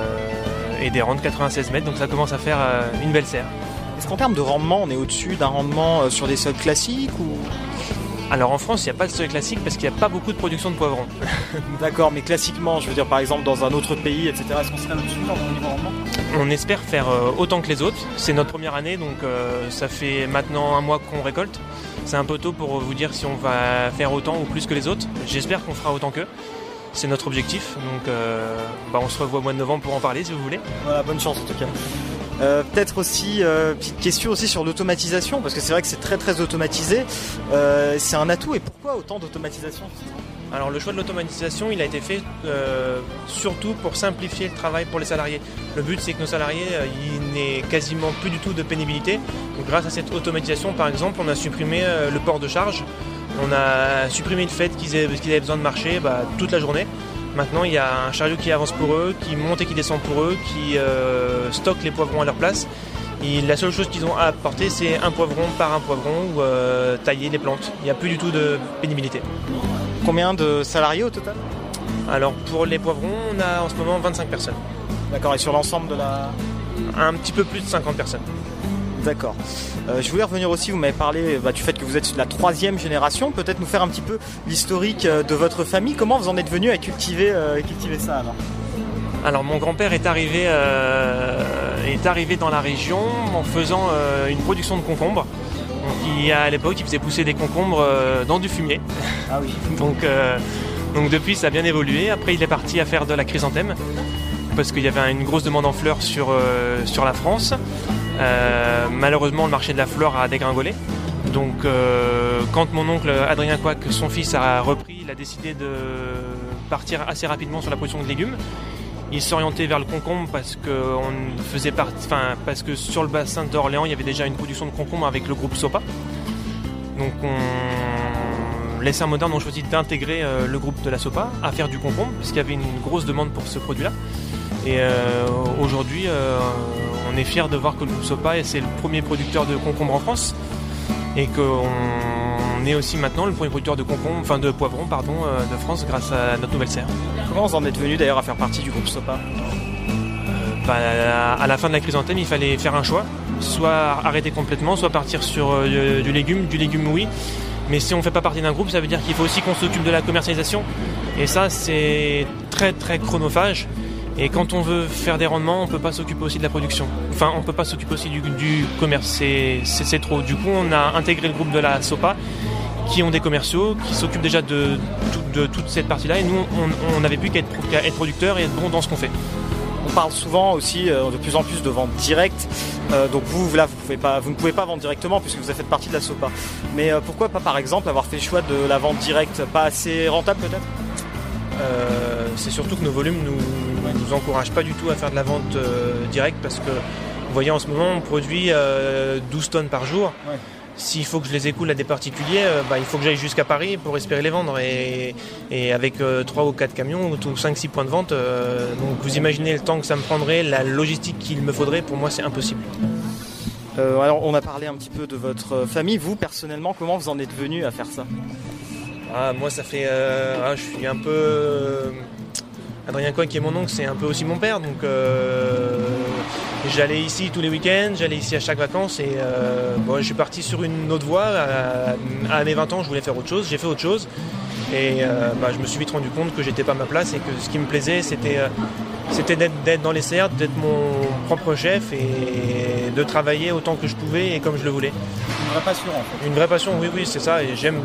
et des rangs de 96 mètres. Donc ça commence à faire euh, une belle serre. Est-ce qu'en termes de rendement, on est au-dessus d'un rendement euh, sur des sols classiques ou? Alors en France, il n'y a pas de seuil classique parce qu'il n'y a pas beaucoup de production de poivrons. (laughs) D'accord, mais classiquement, je veux dire par exemple dans un autre pays, etc. Est-ce qu'on serait au-dessus au niveau rendement? On espère faire euh, autant que les autres. C'est notre première année, donc euh, ça fait maintenant un mois qu'on récolte. C'est un peu tôt pour vous dire si on va faire autant ou plus que les autres. J'espère qu'on fera autant qu'eux. C'est notre objectif, donc euh, bah, on se revoit au mois de novembre pour en parler si vous voulez. Voilà, bonne chance en tout cas. Euh, Peut-être aussi, euh, petite question aussi sur l'automatisation, parce que c'est vrai que c'est très très automatisé. C'est un atout, et pourquoi autant d'automatisation Alors le choix de l'automatisation, il a été fait euh, surtout pour simplifier le travail pour les salariés. Le but, c'est que nos salariés, euh, il quasiment plus du tout de pénibilité. Donc, grâce à cette automatisation, par exemple, on a supprimé euh, le port de charge. On a supprimé le fait qu'ils aient, qu'ils avaient besoin de marcher bah, toute la journée. Maintenant, il y a un chariot qui avance pour eux, qui monte et qui descend pour eux, qui euh, stocke les poivrons à leur place. Et la seule chose qu'ils ont à apporter, c'est un poivron par un poivron ou euh, tailler les plantes. Il n'y a plus du tout de pénibilité. Combien de salariés au total? Alors pour les poivrons, on a en ce moment 25 personnes. D'accord, et sur l'ensemble de la... Un petit peu plus de 50 personnes. D'accord. Euh, je voulais revenir aussi, vous m'avez parlé bah, du fait que vous êtes de la troisième génération. Peut-être nous faire un petit peu l'historique euh, de votre famille. Comment vous en êtes venu à cultiver, euh, cultiver ça alors Alors mon grand-père est arrivé, euh, est arrivé dans la région en faisant une production de concombres. Donc, il, à l'époque, il faisait pousser des concombres dans du fumier. Ah oui. (laughs) donc, donc depuis, ça a bien évolué. Après, il est parti à faire de la chrysanthème parce qu'il y avait une grosse demande en fleurs sur, sur la France. Euh, malheureusement, le marché de la fleur a dégringolé. Donc, euh, quand mon oncle Adrien Quack, son fils, a repris, il a décidé de partir assez rapidement sur la production de légumes. Il s'orientait vers le concombre parce que faisait parce que sur le bassin d'Orléans, il y avait déjà une production de concombre avec le groupe Sopa. Donc, on, les Saints modernes ont choisi d'intégrer euh, le groupe de la Sopa à faire du concombre parce qu'il y avait une grosse demande pour ce produit-là. Et aujourd'hui, on est fiers de voir que le groupe Sopa c'est le premier producteur de concombre en France et qu'on on est aussi maintenant le premier producteur de concombre, enfin de poivrons pardon, euh, de France grâce à notre nouvelle serre. Comment vous en êtes venu d'ailleurs à faire partie du groupe Sopa? Bah, à la fin de la chrysanthème, il fallait faire un choix, soit arrêter complètement, soit partir sur euh, du légume, du légume oui. Mais si on ne fait pas partie d'un groupe, ça veut dire qu'il faut aussi qu'on s'occupe de la commercialisation. Et ça, c'est très très chronophage. Et quand on veut faire des rendements, on peut pas s'occuper aussi de la production. Enfin, on peut pas s'occuper aussi du, du commerce. C'est- trop. Du coup, on a intégré le groupe de la SOPA, qui ont des commerciaux, qui s'occupent déjà de, tout- de toute cette partie-là. Et nous, on- n'avait plus qu'à être, être producteur et être bon dans ce qu'on fait. On parle souvent aussi euh, de plus en plus de vente directe. Euh, donc vous, là, vous, pouvez pas, vous ne pouvez pas vendre directement puisque vous avez fait partie de la SOPA. Mais euh, pourquoi pas par exemple avoir fait le choix de la vente directe Pas assez rentable peut-être? Euh, c'est surtout que nos volumes nous, nous encouragent pas du tout à faire de la vente euh, directe parce que vous voyez en ce moment on produit euh, 12 tonnes par jour. S'il faut que je les écoule à des particuliers, euh, bah, il faut que j'aille jusqu'à Paris pour espérer les vendre. Et, et avec 3 ou 4 camions, ou 5-6 points de vente, euh, donc vous imaginez le temps que ça me prendrait, la logistique qu'il me faudrait, pour moi c'est impossible. Euh, alors on a parlé un petit peu de votre famille. Vous personnellement, comment vous en êtes venu à faire ça? Ah, moi, ça fait. euh, ah, je suis un peu. Adrien Coy, qui est mon oncle, c'est un peu aussi mon père. Donc, euh, j'allais ici tous les week-ends, j'allais ici à chaque vacances. Et euh, bon, je suis parti sur une autre voie. À, à mes 20 ans, je voulais faire autre chose. J'ai fait autre chose. Et euh, bah, je me suis vite rendu compte que j'étais pas à ma place et que ce qui me plaisait, c'était. euh, d'être, dans les serres, d'être mon propre chef et de travailler autant que je pouvais et comme je le voulais. Une vraie passion en fait. Une vraie passion, oui, oui, c'est ça. Et j'aime,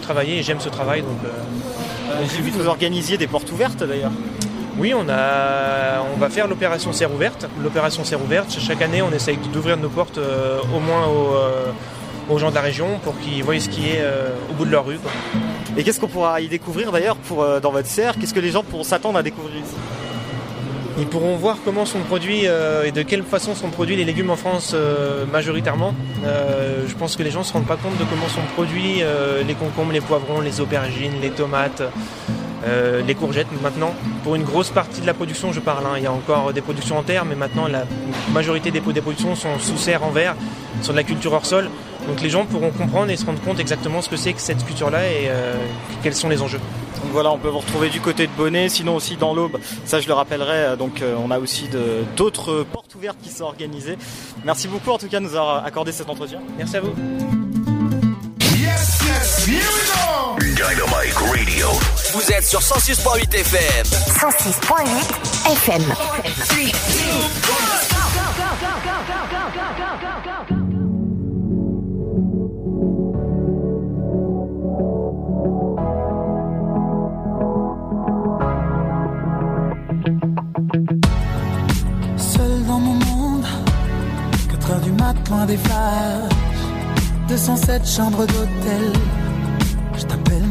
travailler et j'aime ce travail. Donc, euh, J'ai vu que vous organisiez des portes ouvertes d'ailleurs. Oui, on, a, on va faire l'opération serre ouverte. L'opération serre ouverte, chaque année, on essaye d'ouvrir nos portes euh, au moins aux, euh, aux gens de la région pour qu'ils voient ce qui est euh, au bout de leur rue. quoi. Et qu'est-ce qu'on pourra y découvrir d'ailleurs dans votre serre? Qu'est-ce que les gens pourront s'attendre à découvrir ici? Ils pourront voir comment sont produits euh, et de quelle façon sont produits les légumes en France euh, majoritairement. Euh, je pense que les gens ne se rendent pas compte de comment sont produits les concombres, les poivrons, les aubergines, les tomates, Euh, les courgettes maintenant. Pour une grosse partie de la production, je parle. hein. Il y a encore des productions en terre, mais maintenant la majorité des, des productions sont sous serre en verre, sur de la culture hors sol. Donc les gens pourront comprendre et se rendre compte exactement ce que c'est que cette culture-là et euh, quels sont les enjeux. Donc voilà, on peut vous retrouver du côté de Bonnet, sinon aussi dans l'Aube. Ça, je le rappellerai. euh, Donc, euh, on a aussi d'autres portes ouvertes qui sont organisées. Merci beaucoup en tout cas de nous avoir accordé cet entretien. Merci à vous. Yes, yes, here we go! Dynamite Radio. Vous êtes sur 106.8 FM. 106.8 FM. Seul dans mon monde, 4 heures du mat, loin des flashs. 207 chambres d'hôtel.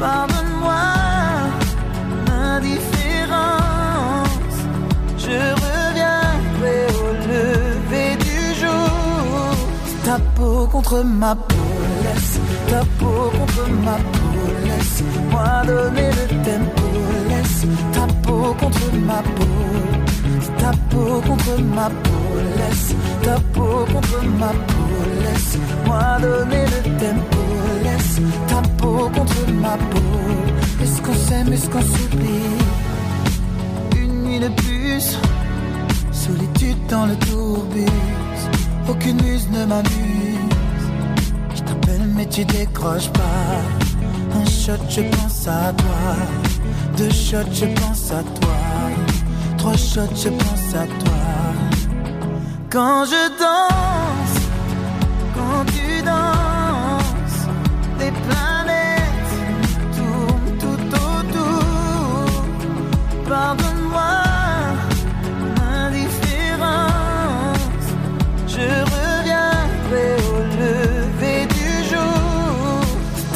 Pardonne-moi l'indifférence, je reviendrai au lever du jour. Ta peau contre ma peau, laisse ta peau contre ma peau, laisse-moi donner le tempo, laisse. Ta peau contre ma peau, ta peau contre ma peau, laisse ta peau contre ma peau, laisse-moi donner le tempo, ta peau contre ma peau. Est-ce qu'on s'aime, est-ce qu'on s'oublie? Une nuit de plus, solitude dans le tourbus, aucune muse ne m'amuse. Je t'appelle mais tu décroches pas. Un shot, je pense à toi. Deux shots, je pense à toi. Trois shots, je pense à toi. Quand je danse,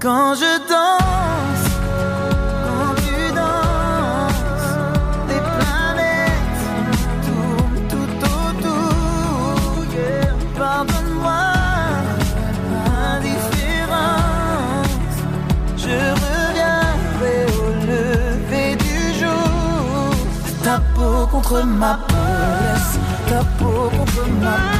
Quand je danse, quand tu danses, les planètes tournent tout autour. Yeah. Pardonne-moi l'indifférence. Je reviendrai au lever du jour. Ta peau contre ma peau, ta peau contre ma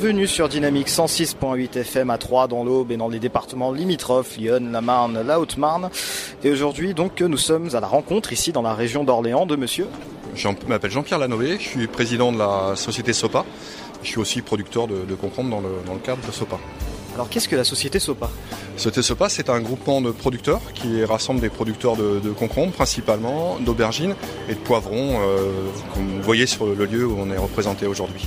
Bienvenue sur Dynamique 106.8 FM à 3 dans l'Aube et dans les départements limitrophes, Lyon, la Marne, la Haute-Marne. Et aujourd'hui, donc, nous sommes à la rencontre ici dans la région d'Orléans de monsieur. Je m'appelle Jean-Pierre Lanoé, je suis président de la société SOPA. Je suis aussi producteur de, de concombres dans le, dans le cadre de SOPA. Alors qu'est-ce que la société SOPA? Société SOPA, c'est un groupement de producteurs qui rassemble des producteurs de, de concombres principalement, d'aubergines et de poivrons, euh, comme vous voyez sur le lieu où on est représenté aujourd'hui.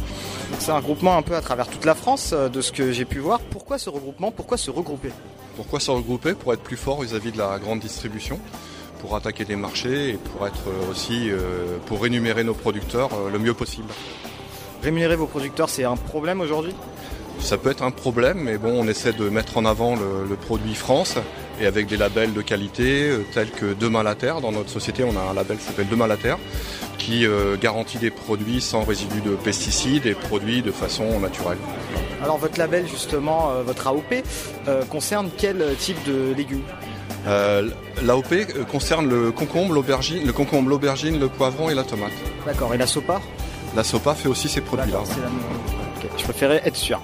C'est un groupement un peu à travers toute la France, euh, de ce que j'ai pu voir. Pourquoi ce regroupement? Pourquoi se regrouper? Pourquoi se regrouper? Pour être plus fort vis-à-vis de la grande distribution, pour attaquer des marchés et pour être euh, aussi euh, pour rémunérer nos producteurs euh, le mieux possible. Rémunérer vos producteurs, c'est un problème aujourd'hui? Ça peut être un problème, mais bon, on essaie de mettre en avant le, le produit France et avec des labels de qualité euh, tels que Demain la Terre. Dans notre société, on a un label qui s'appelle Demain la Terre qui euh, garantit des produits sans résidus de pesticides et produits de façon naturelle. Alors votre label justement, euh, votre AOP, euh, concerne quel type de légumes? Euh, L'AOP concerne le concombre, l'aubergine, le concombre, l'aubergine, le poivron et la tomate. D'accord, et la SOPA? La SOPA fait aussi ces produits-là. Je préférais être sûr.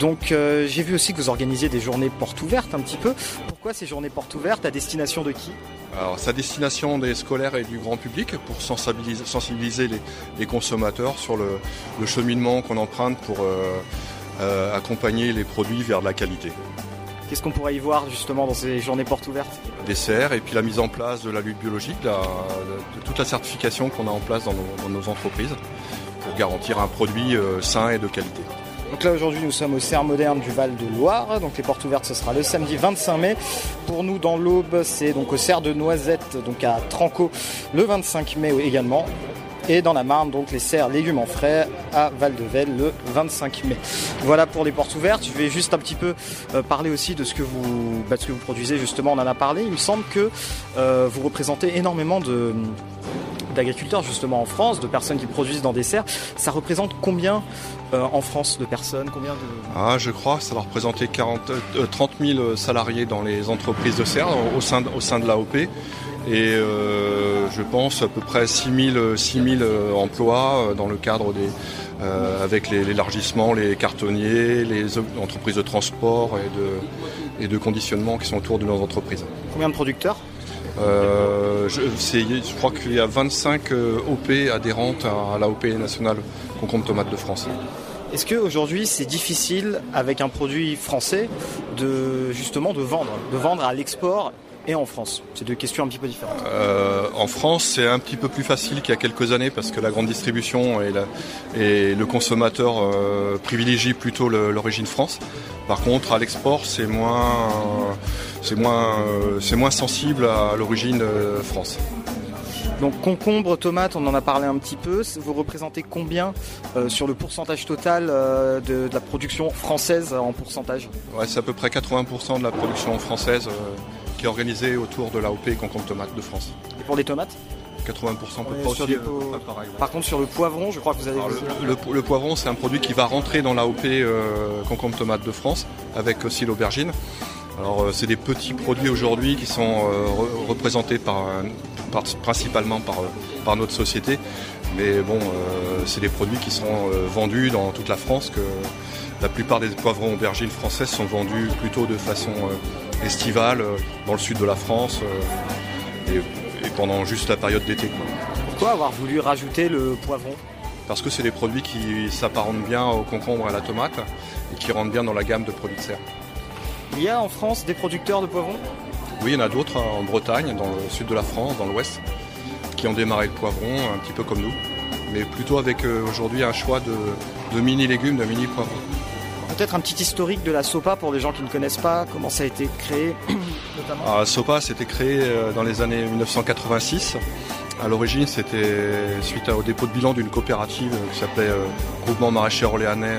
Donc euh, j'ai vu aussi que vous organisiez des journées portes ouvertes un petit peu. Pourquoi ces journées portes ouvertes? À destination de qui? Alors, sa destination des scolaires et du grand public pour sensibiliser, sensibiliser les, les consommateurs sur le, le cheminement qu'on emprunte pour euh, euh, accompagner les produits vers de la qualité. Qu'est-ce qu'on pourrait y voir justement dans ces journées portes ouvertes? Dessert et puis la mise en place de la lutte biologique, la- de toute la certification qu'on a en place dans nos, dans nos entreprises pour garantir un produit euh, sain et de qualité. Donc là aujourd'hui nous sommes au Cerf moderne du Val de Loire. Donc les portes ouvertes ce sera le samedi 25 mai. Pour nous dans l'Aube c'est donc au Cerf de Noisette, donc à Tranco le 25 mai également. Et dans la Marne, donc les serres légumes en frais à Val-de-Velle le 25 mai. Voilà pour les portes ouvertes. Je vais juste un petit peu euh, parler aussi de ce que vous, bah, ce que vous produisez. Justement, on en a parlé. Il me semble que euh, vous représentez énormément de d'agriculteurs justement en France, de personnes qui produisent dans des serres. Ça représente combien euh, en France de personnes? Combien de Ah, je crois que ça va représenter 40, euh, 30 000 salariés dans les entreprises de serre au sein de, au sein de l'AOP. Et euh, je pense à peu près 6 000, 6 000 euh, emplois euh, dans le cadre des, euh, avec l'élargissement, les cartonniers, les entreprises de transport et de, et de conditionnement qui sont autour de nos entreprises. Combien de producteurs? Euh, je, crois qu'il y a 25 euh, OP adhérentes à l'AOP nationale concombre tomate de France. Est-ce qu'aujourd'hui c'est difficile avec un produit français de justement de vendre, de vendre à l'export et en France C'est deux questions un petit peu différentes. Euh, en France, c'est un petit peu plus facile qu'il y a quelques années parce que la grande distribution et, la- et le consommateur euh, privilégient plutôt l'origine France. Par contre, à l'export, c'est moins, euh, c'est moins, euh, c'est moins sensible à l'origine France. Donc concombre, tomate, on en a parlé un petit peu. Vous représentez combien euh, sur le pourcentage total euh, de, de la production française en pourcentage? Ouais, c'est à peu près 80% de la production française euh, qui est organisée autour de l'AOP concombre tomate de France. Et pour les tomates 80% à peu On est près sur aussi, des euh, pots- pas pareil. Par contre sur le poivron, je crois que vous avez... Alors, le, le- le poivron, c'est un produit qui va rentrer dans l'AOP euh, concombre tomate de France, avec aussi l'aubergine. Alors, euh, c'est des petits produits aujourd'hui qui sont euh, re- représentés par, principalement par, euh, par notre société. Mais bon, euh, c'est des produits qui sont euh, vendus dans toute la France. Que la plupart des poivrons aubergines françaises sont vendus plutôt de façon euh, estivale euh, dans le sud de la France euh, et, et pendant juste la période d'été. quoi. Pourquoi avoir voulu rajouter le poivron? Parce que c'est des produits qui s'apparentent bien au concombre et à la tomate et qui rentrent bien dans la gamme de produits de serre. Il y a en France des producteurs de poivrons? Oui, il y en a d'autres en Bretagne, dans le sud de la France, dans l'ouest, qui ont démarré le poivron un petit peu comme nous, mais plutôt avec aujourd'hui un choix de, de mini-légumes, de mini-poivrons. Peut-être un petit historique de la SOPA pour les gens qui ne connaissent pas, comment ça a été créé (clears throat) notamment Alors, la SOPA, c'était créé euh, dans les années 1986. À l'origine, c'était suite au dépôt de bilan d'une coopérative euh, qui s'appelait euh, Groupement Maraîcher Orléanais,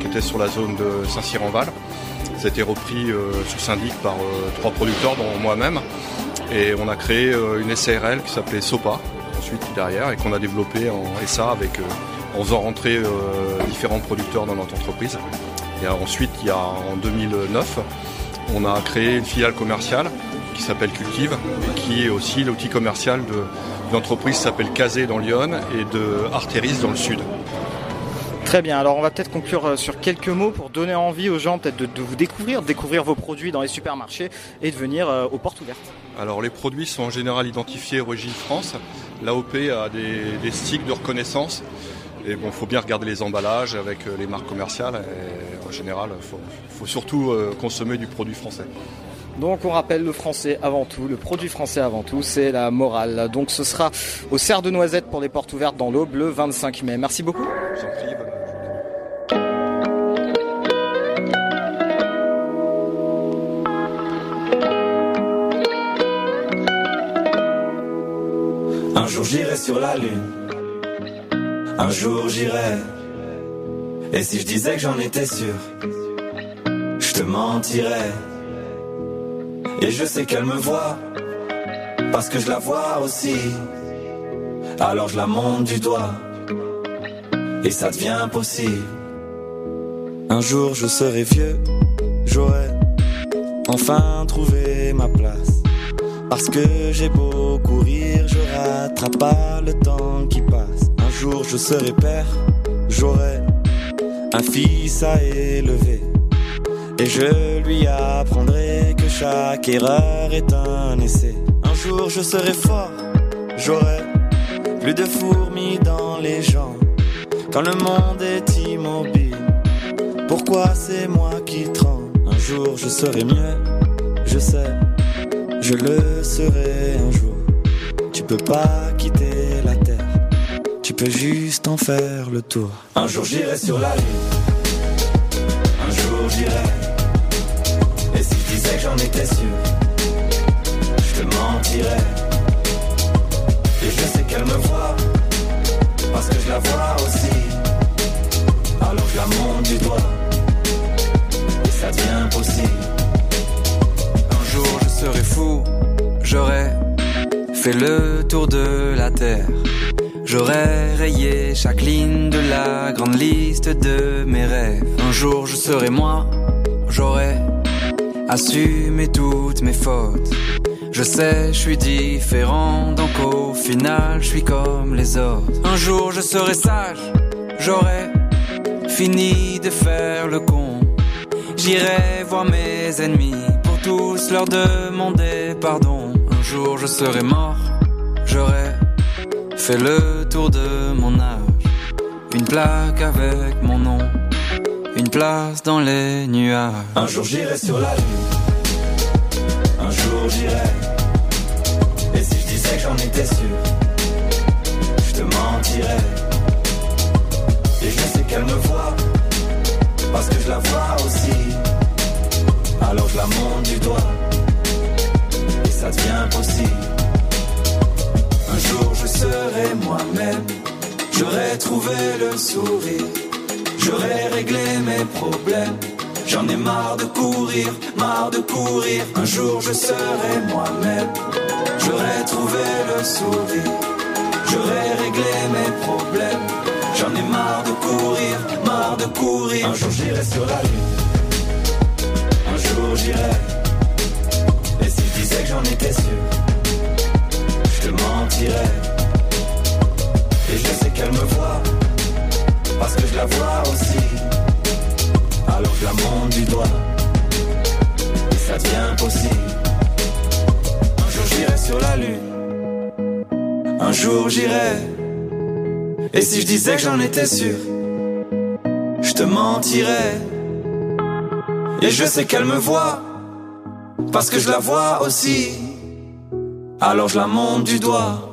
qui était sur la zone de Saint-Cyr-en-Val. Ça a été repris sous syndic par trois producteurs, dont moi-même. Et on a créé une SARL qui s'appelait SOPA, ensuite derrière, et qu'on a développé en SA avec, en faisant rentrer différents producteurs dans notre entreprise. Et ensuite, il y a en 2009, on a créé une filiale commerciale qui s'appelle Cultive qui est aussi l'outil commercial de- d'une entreprise qui s'appelle Kazé dans Lyon et de Arteris dans le sud. Très bien, alors on va peut-être conclure euh, sur quelques mots pour donner envie aux gens peut-être de, de vous découvrir, de découvrir vos produits dans les supermarchés et de venir euh, aux portes ouvertes. Alors les produits sont en général identifiés origine France. L'AOP a des, des sticks de reconnaissance Et bon, faut bien regarder les emballages avec euh, les marques commerciales. Et en général, faut, faut surtout euh, consommer du produit français. Donc on rappelle le français avant tout, le produit français avant tout, c'est la morale. Donc ce sera au cerf de Noisette pour les portes ouvertes dans l'Aube le 25 mai. Merci beaucoup. Je vous en prie, bonne- Un jour j'irai sur la lune. Un jour j'irai. Et si je disais que j'en étais sûr, je te mentirais. Et je sais qu'elle me voit, parce que je la vois aussi. Alors je la monte du doigt, et ça devient possible. Un jour je serai vieux, j'aurai enfin trouvé ma place. Parce que j'ai beau courir, je rattrape pas le temps qui passe. Un jour je serai père, j'aurai un fils à élever. Et je lui apprendrai que chaque erreur est un essai. Un jour je serai fort, j'aurai plus de fourmis dans les jambes. Quand le monde est immobile, pourquoi c'est moi qui tremble? Un jour je serai mieux, je sais, je le serai un jour. Tu peux pas quitter tu peux juste en faire le tour. Un jour j'irai sur la lune, un jour j'irai. Et si je disais que j'en étais sûr, je te mentirais. Et je sais qu'elle me voit, parce que je la vois aussi. Alors je la monte du doigt, et ça devient possible. Un jour je serai fou, j'aurai fait le tour de la terre. J'aurais rayé chaque ligne de la grande liste de mes rêves. Un jour je serai moi, j'aurais assumé toutes mes fautes. Je sais, je suis différent, donc au final je suis comme les autres. Un jour je serai sage, j'aurais fini de faire le con. J'irai voir mes ennemis pour tous leur demander pardon. Un jour je serai mort, j'aurai fait le tour de mon âge. Une plaque avec mon nom, une place dans les nuages. Un jour j'irai sur la lune, un jour j'irai. Et si je disais que j'en étais sûr, je te mentirais. Et je sais qu'elle me voit, parce que je la vois aussi. Alors je la monte du doigt, et ça devient possible. Serai moi-même, j'aurai trouvé le sourire, j'aurai réglé mes problèmes. J'en ai marre de courir, marre de courir. Un jour je serai moi-même, j'aurai trouvé le sourire, j'aurai réglé mes problèmes. J'en ai marre de courir, marre de courir. Un jour j'irai sur la lune, un jour j'irai. Et si je disais que j'en étais sûr, je te mentirais. Qu'elle me voit, parce que je la vois aussi. Alors je la monte du doigt, et ça devient possible. Un jour j'irai sur la lune, un jour j'irai. Et si je disais que j'en étais sûr, je te mentirais. Et je sais qu'elle me voit, parce que je la vois aussi. Alors je la monte du doigt.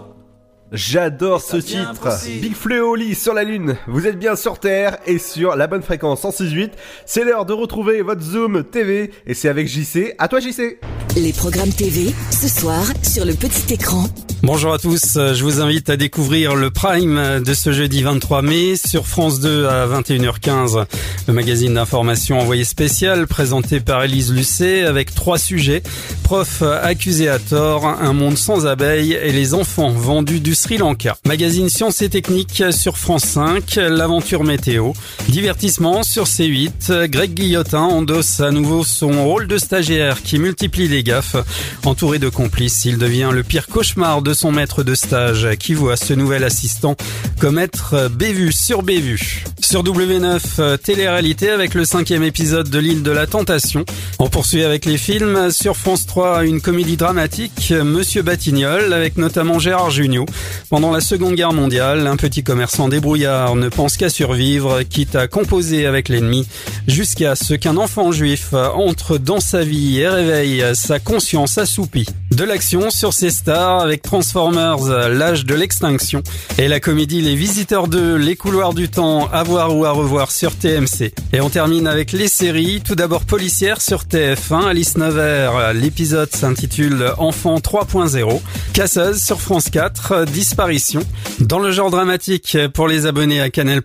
J'adore ce titre. possible. Big Fleoli sur la Lune. Vous êtes bien sur Terre et sur la bonne fréquence 106.8. C'est l'heure de retrouver votre Zoom TV et c'est avec JC. À toi JC. Les programmes TV, ce soir, sur le petit écran. Bonjour à tous, je vous invite à découvrir le Prime de ce jeudi 23 mai sur France 2 à 21h15. Le magazine d'information envoyé spécial présenté par Élise Lucet avec trois sujets. Prof accusé à tort, un monde sans abeilles et les enfants vendus du Sri Lanka. Magazine Sciences et Techniques sur France 5, l'aventure météo. Divertissement sur C8, Greg Guillotin endosse à nouveau son rôle de stagiaire qui multiplie les gaffes. Entouré de complices, il devient le pire cauchemar de son maître de stage qui voit ce nouvel assistant comme être bévu sur bévu. Sur W9, euh, télé-réalité avec le cinquième épisode de l'île de la Tentation. On poursuit avec les films. Sur France 3, une comédie dramatique, Monsieur Batignolles, avec notamment Gérard Jugnot. Pendant la Seconde Guerre mondiale, un petit commerçant débrouillard ne pense qu'à survivre, quitte à composer avec l'ennemi, jusqu'à ce qu'un enfant juif entre dans sa vie et réveille sa conscience assoupie. De l'action sur ses stars avec Transformers, l'âge de l'extinction, et la comédie Les Visiteurs 2, Les couloirs du temps, à voir ou à revoir sur TMC. Et on termine avec les séries, tout d'abord policière sur TF1, Alice Nevers, l'épisode s'intitule Enfant 3.0, Casseuse sur France 4, Disparition. Dans le genre dramatique, pour les abonnés à Canal+,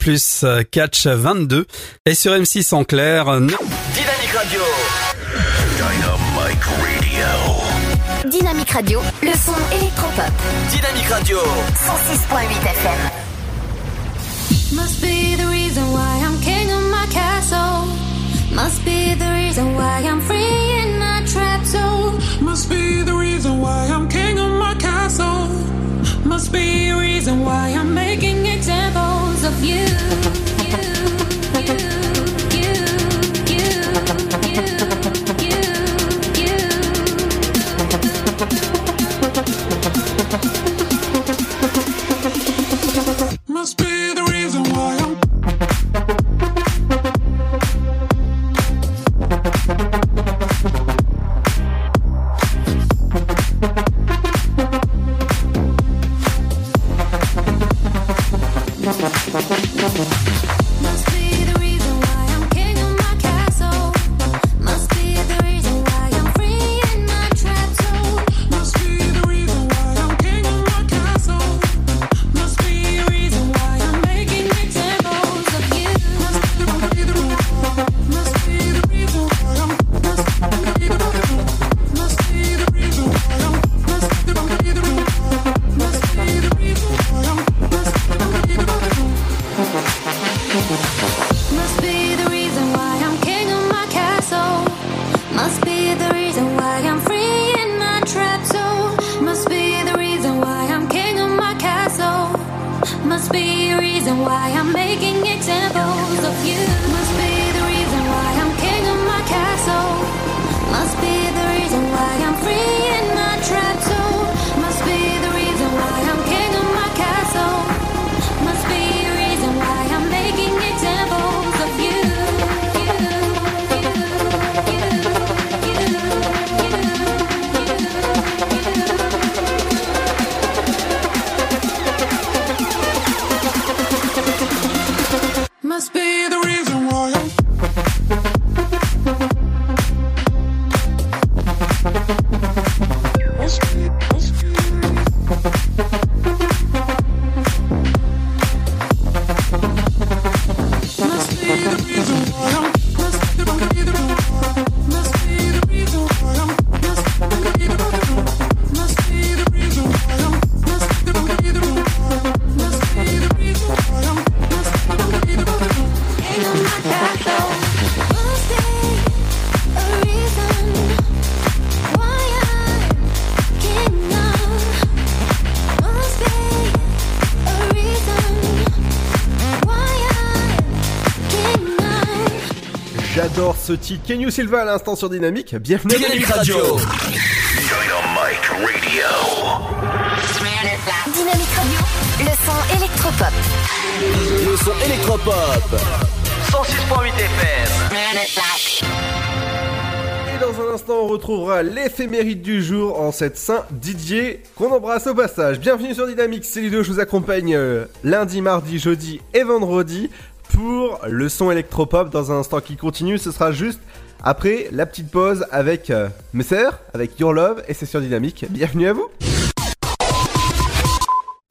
Catch 22, et sur M6 en clair, no- Dynamique Radio. Dynamic Radio. Dynamique Radio, le son électropop. Dynamique Radio. 106.8 FM. Must be the reason why I'm king of my castle. Must be the reason why I'm free in my trap zone. Must be the reason why I'm king of my castle. Must be a reason why I'm making examples of you. Titre. Kenyu Silva à l'instant sur Dynamique. Bienvenue à Dynamique Radio. Dynamic Radio. Dynamique Radio, le son électropop. Le son électropop. 106.8 FM. Et dans un instant, on retrouvera l'éphéméride du jour en cette Saint Didier qu'on embrasse au passage. Bienvenue sur Dynamique, c'est Ludo, je vous accompagne euh, lundi, mardi, jeudi et vendredi le son électropop. Dans un instant qui continue, ce sera juste après la petite pause avec euh, Messer, avec Your Love et c'est sur Dynamique. Bienvenue à vous.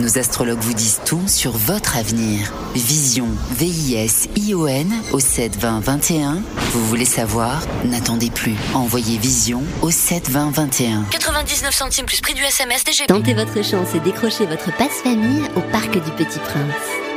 Nos astrologues vous disent tout sur votre avenir. Vision, V-I-S-I-O-N au 7 20 21. Vous voulez savoir? N'attendez plus. Envoyez Vision au 7 20 21. 99 centimes plus prix du SMS DGP. Tentez votre chance et décrochez votre passe-famille au Parc du Petit Prince.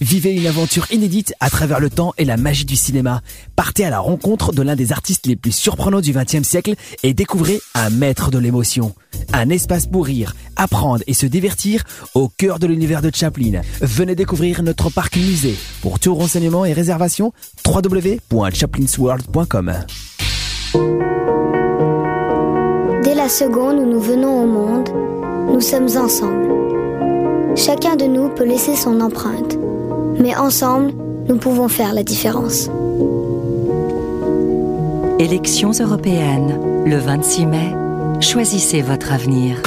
Vivez une aventure inédite à travers le temps et la magie du cinéma. Partez à la rencontre de l'un des artistes les plus surprenants du XXe siècle et découvrez un maître de l'émotion. Un espace pour rire, apprendre et se divertir au cœur de l'univers de Chaplin. Venez découvrir notre parc musée. Pour tout renseignement et réservation, www.chaplinsworld.com. Dès la seconde où nous venons au monde, nous sommes ensemble. Chacun de nous peut laisser son empreinte, mais ensemble, nous pouvons faire la différence. Élections européennes, le 26 mai, choisissez votre avenir.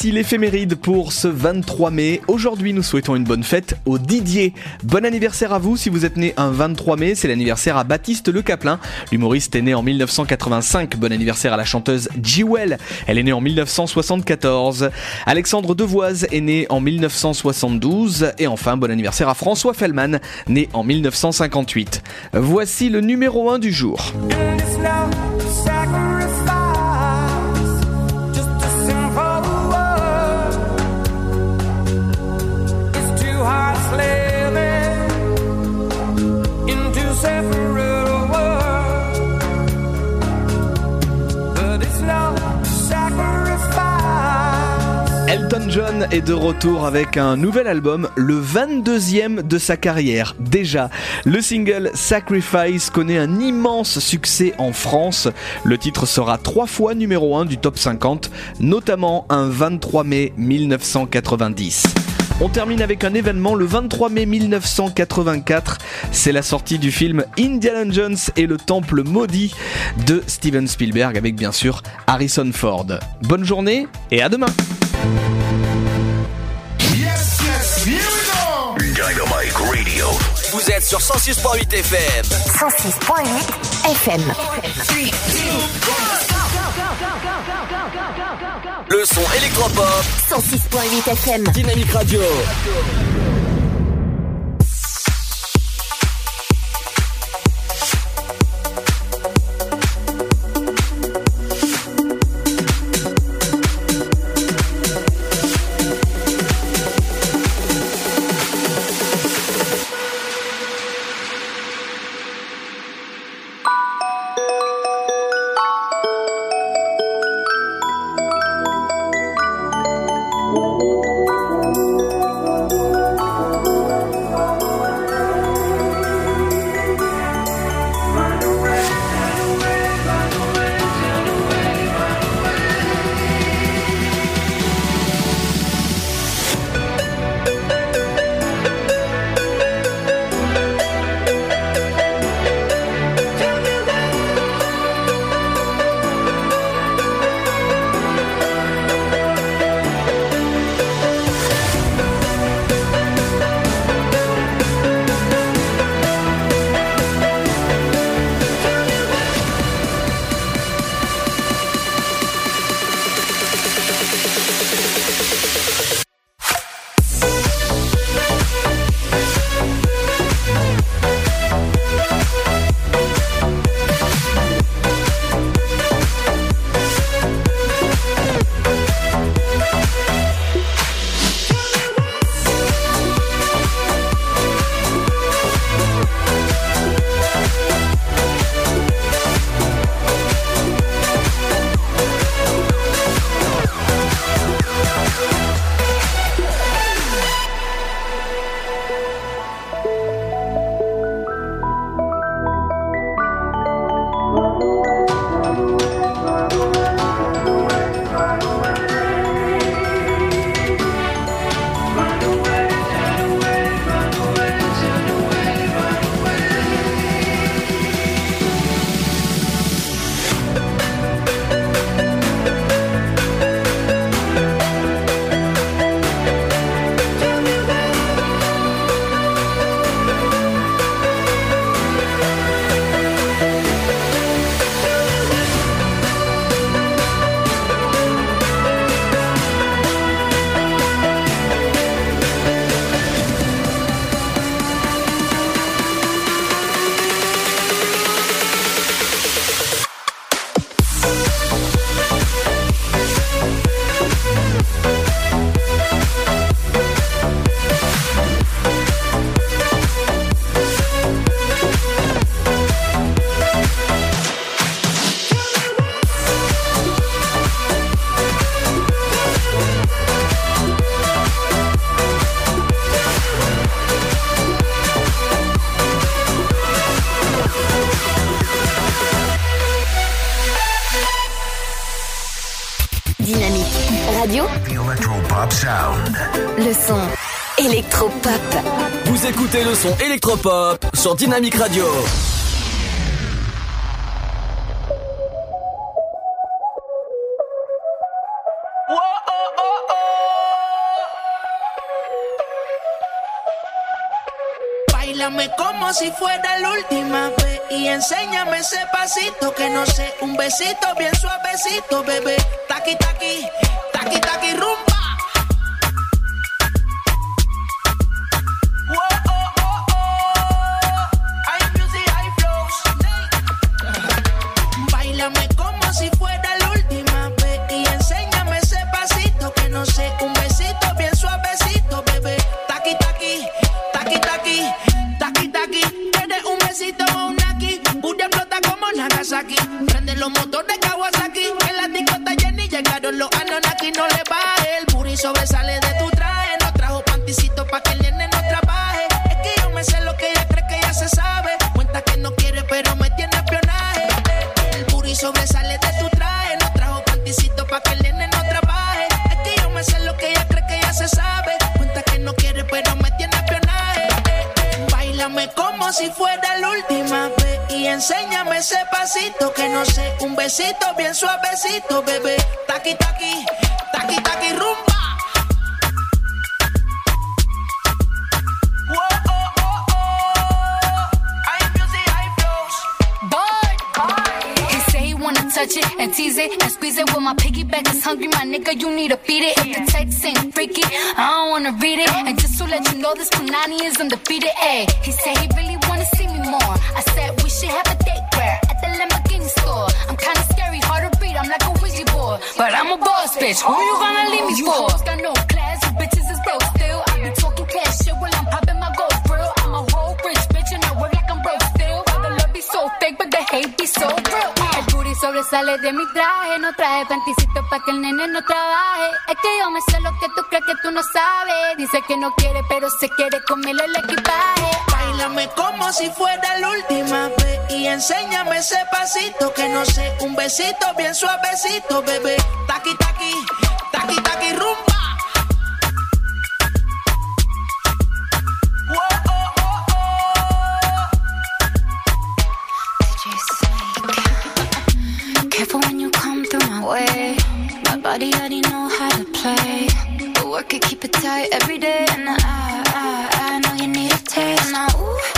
Voici l'éphéméride pour ce 23 mai. Aujourd'hui, nous souhaitons une bonne fête au Didier. Bon anniversaire à vous si vous êtes né un 23 mai, c'est l'anniversaire à Baptiste Le Caplin. L'humoriste est né en 1985. Bon anniversaire à la chanteuse Jewel. Elle est née en 1974. Alexandre Devoise est né en 1972 et enfin bon anniversaire à François Fellman, né en 1958. Voici le numéro 1 du jour. Elton John est de retour avec un nouvel album, le 22e de sa carrière. Déjà, le single Sacrifice connaît un immense succès en France. Le titre sera trois fois numéro 1 du top 50, notamment un 23 mai 1990. On termine avec un événement le 23 mai 1984. C'est la sortie du film Indiana Jones et le Temple maudit de Steven Spielberg avec bien sûr Harrison Ford. Bonne journée et à demain. Yes, yes, here we go. Dynamite Radio. Vous êtes sur 106.8 FM. 106.8 FM. Le son électropop. 106.8 FM. Dynamique Radio. radio, Le son électropop sur Dynamique Radio. Bailame como si fuera la última vez y enséñame ese pasito que no sé, un besito bien suavecito, bebé. Taqui taqui sé. Un besito bien suavecito, bebé. Taqui, taqui, taqui, taqui, rumba. Touch it and tease it and squeeze it. When my piggyback is hungry, my nigga, you need to feed it. If the text ain't freaky, I don't wanna read it. And just to let you know, this Punani is undefeated. Ayy, he said he bitch. Who you gonna leave me You for? hoes got no class, you bitches is broke still. I be talking cash shit while I'm popping my gold grill. I'm a whole rich bitch and I work like I'm broke still. Why the love be so fake, but the hate be so real. El booty sobresale de mi traje, no traje panticito pa' que el nene no trabaje. Es que yo me sé lo que tú crees que tú no sabes. Dice que no quiere, pero se quiere comerle el equipaje. Como si fuera la última vez y enséñame ese pasito que no sé, un besito bien suavecito, bebé. Taqui taqui, taqui taqui rumba. Oh, oh, oh. Careful when you come through my way. My body already know how to play. But work it, keep it tight every day. And I, I, I know you need a taste. Now, ooh,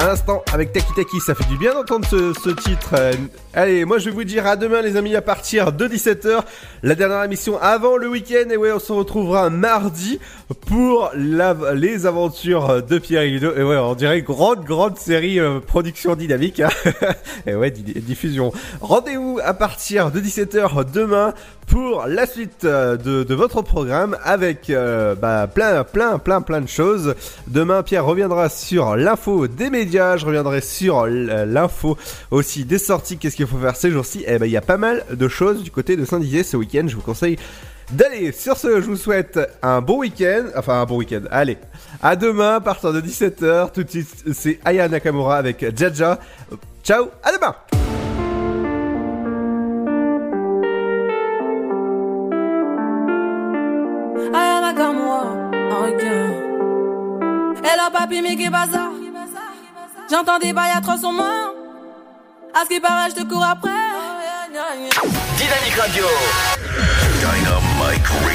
À l'instant, avec Taki Taki, ça fait du bien d'entendre ce, titre. Euh, allez, moi je vais vous dire à demain les amis à partir de 17h. La dernière émission avant le week-end. Et ouais, on se retrouvera mardi pour les aventures de Pierre et Ludo. Et ouais, on dirait grande, grande série euh, production dynamique. hein. (laughs) et ouais, di- diffusion. Rendez-vous à partir de 17h demain pour la suite euh, de, votre programme avec bah, plein, plein, plein, plein de choses. Demain, Pierre reviendra sur l'info des médias. Je reviendrai sur l- l'info aussi des sorties. Qu'est-ce qu'il faut faire ces jours-ci? Eh ben, il y a pas mal de choses du côté de Saint-Dizier ce week-end. Je vous conseille d'aller. Sur ce, je vous souhaite un bon week-end. Enfin, un bon week-end. Allez, à demain partir de 17h. Tout de suite, c'est Aya Nakamura avec Jaja. Ciao, à demain Aya Nakamura, là, papi? J'entends des bails atroces sur moi. À ce qui paraît, je te cours après. Dynamique Radio. Dynamite Radio.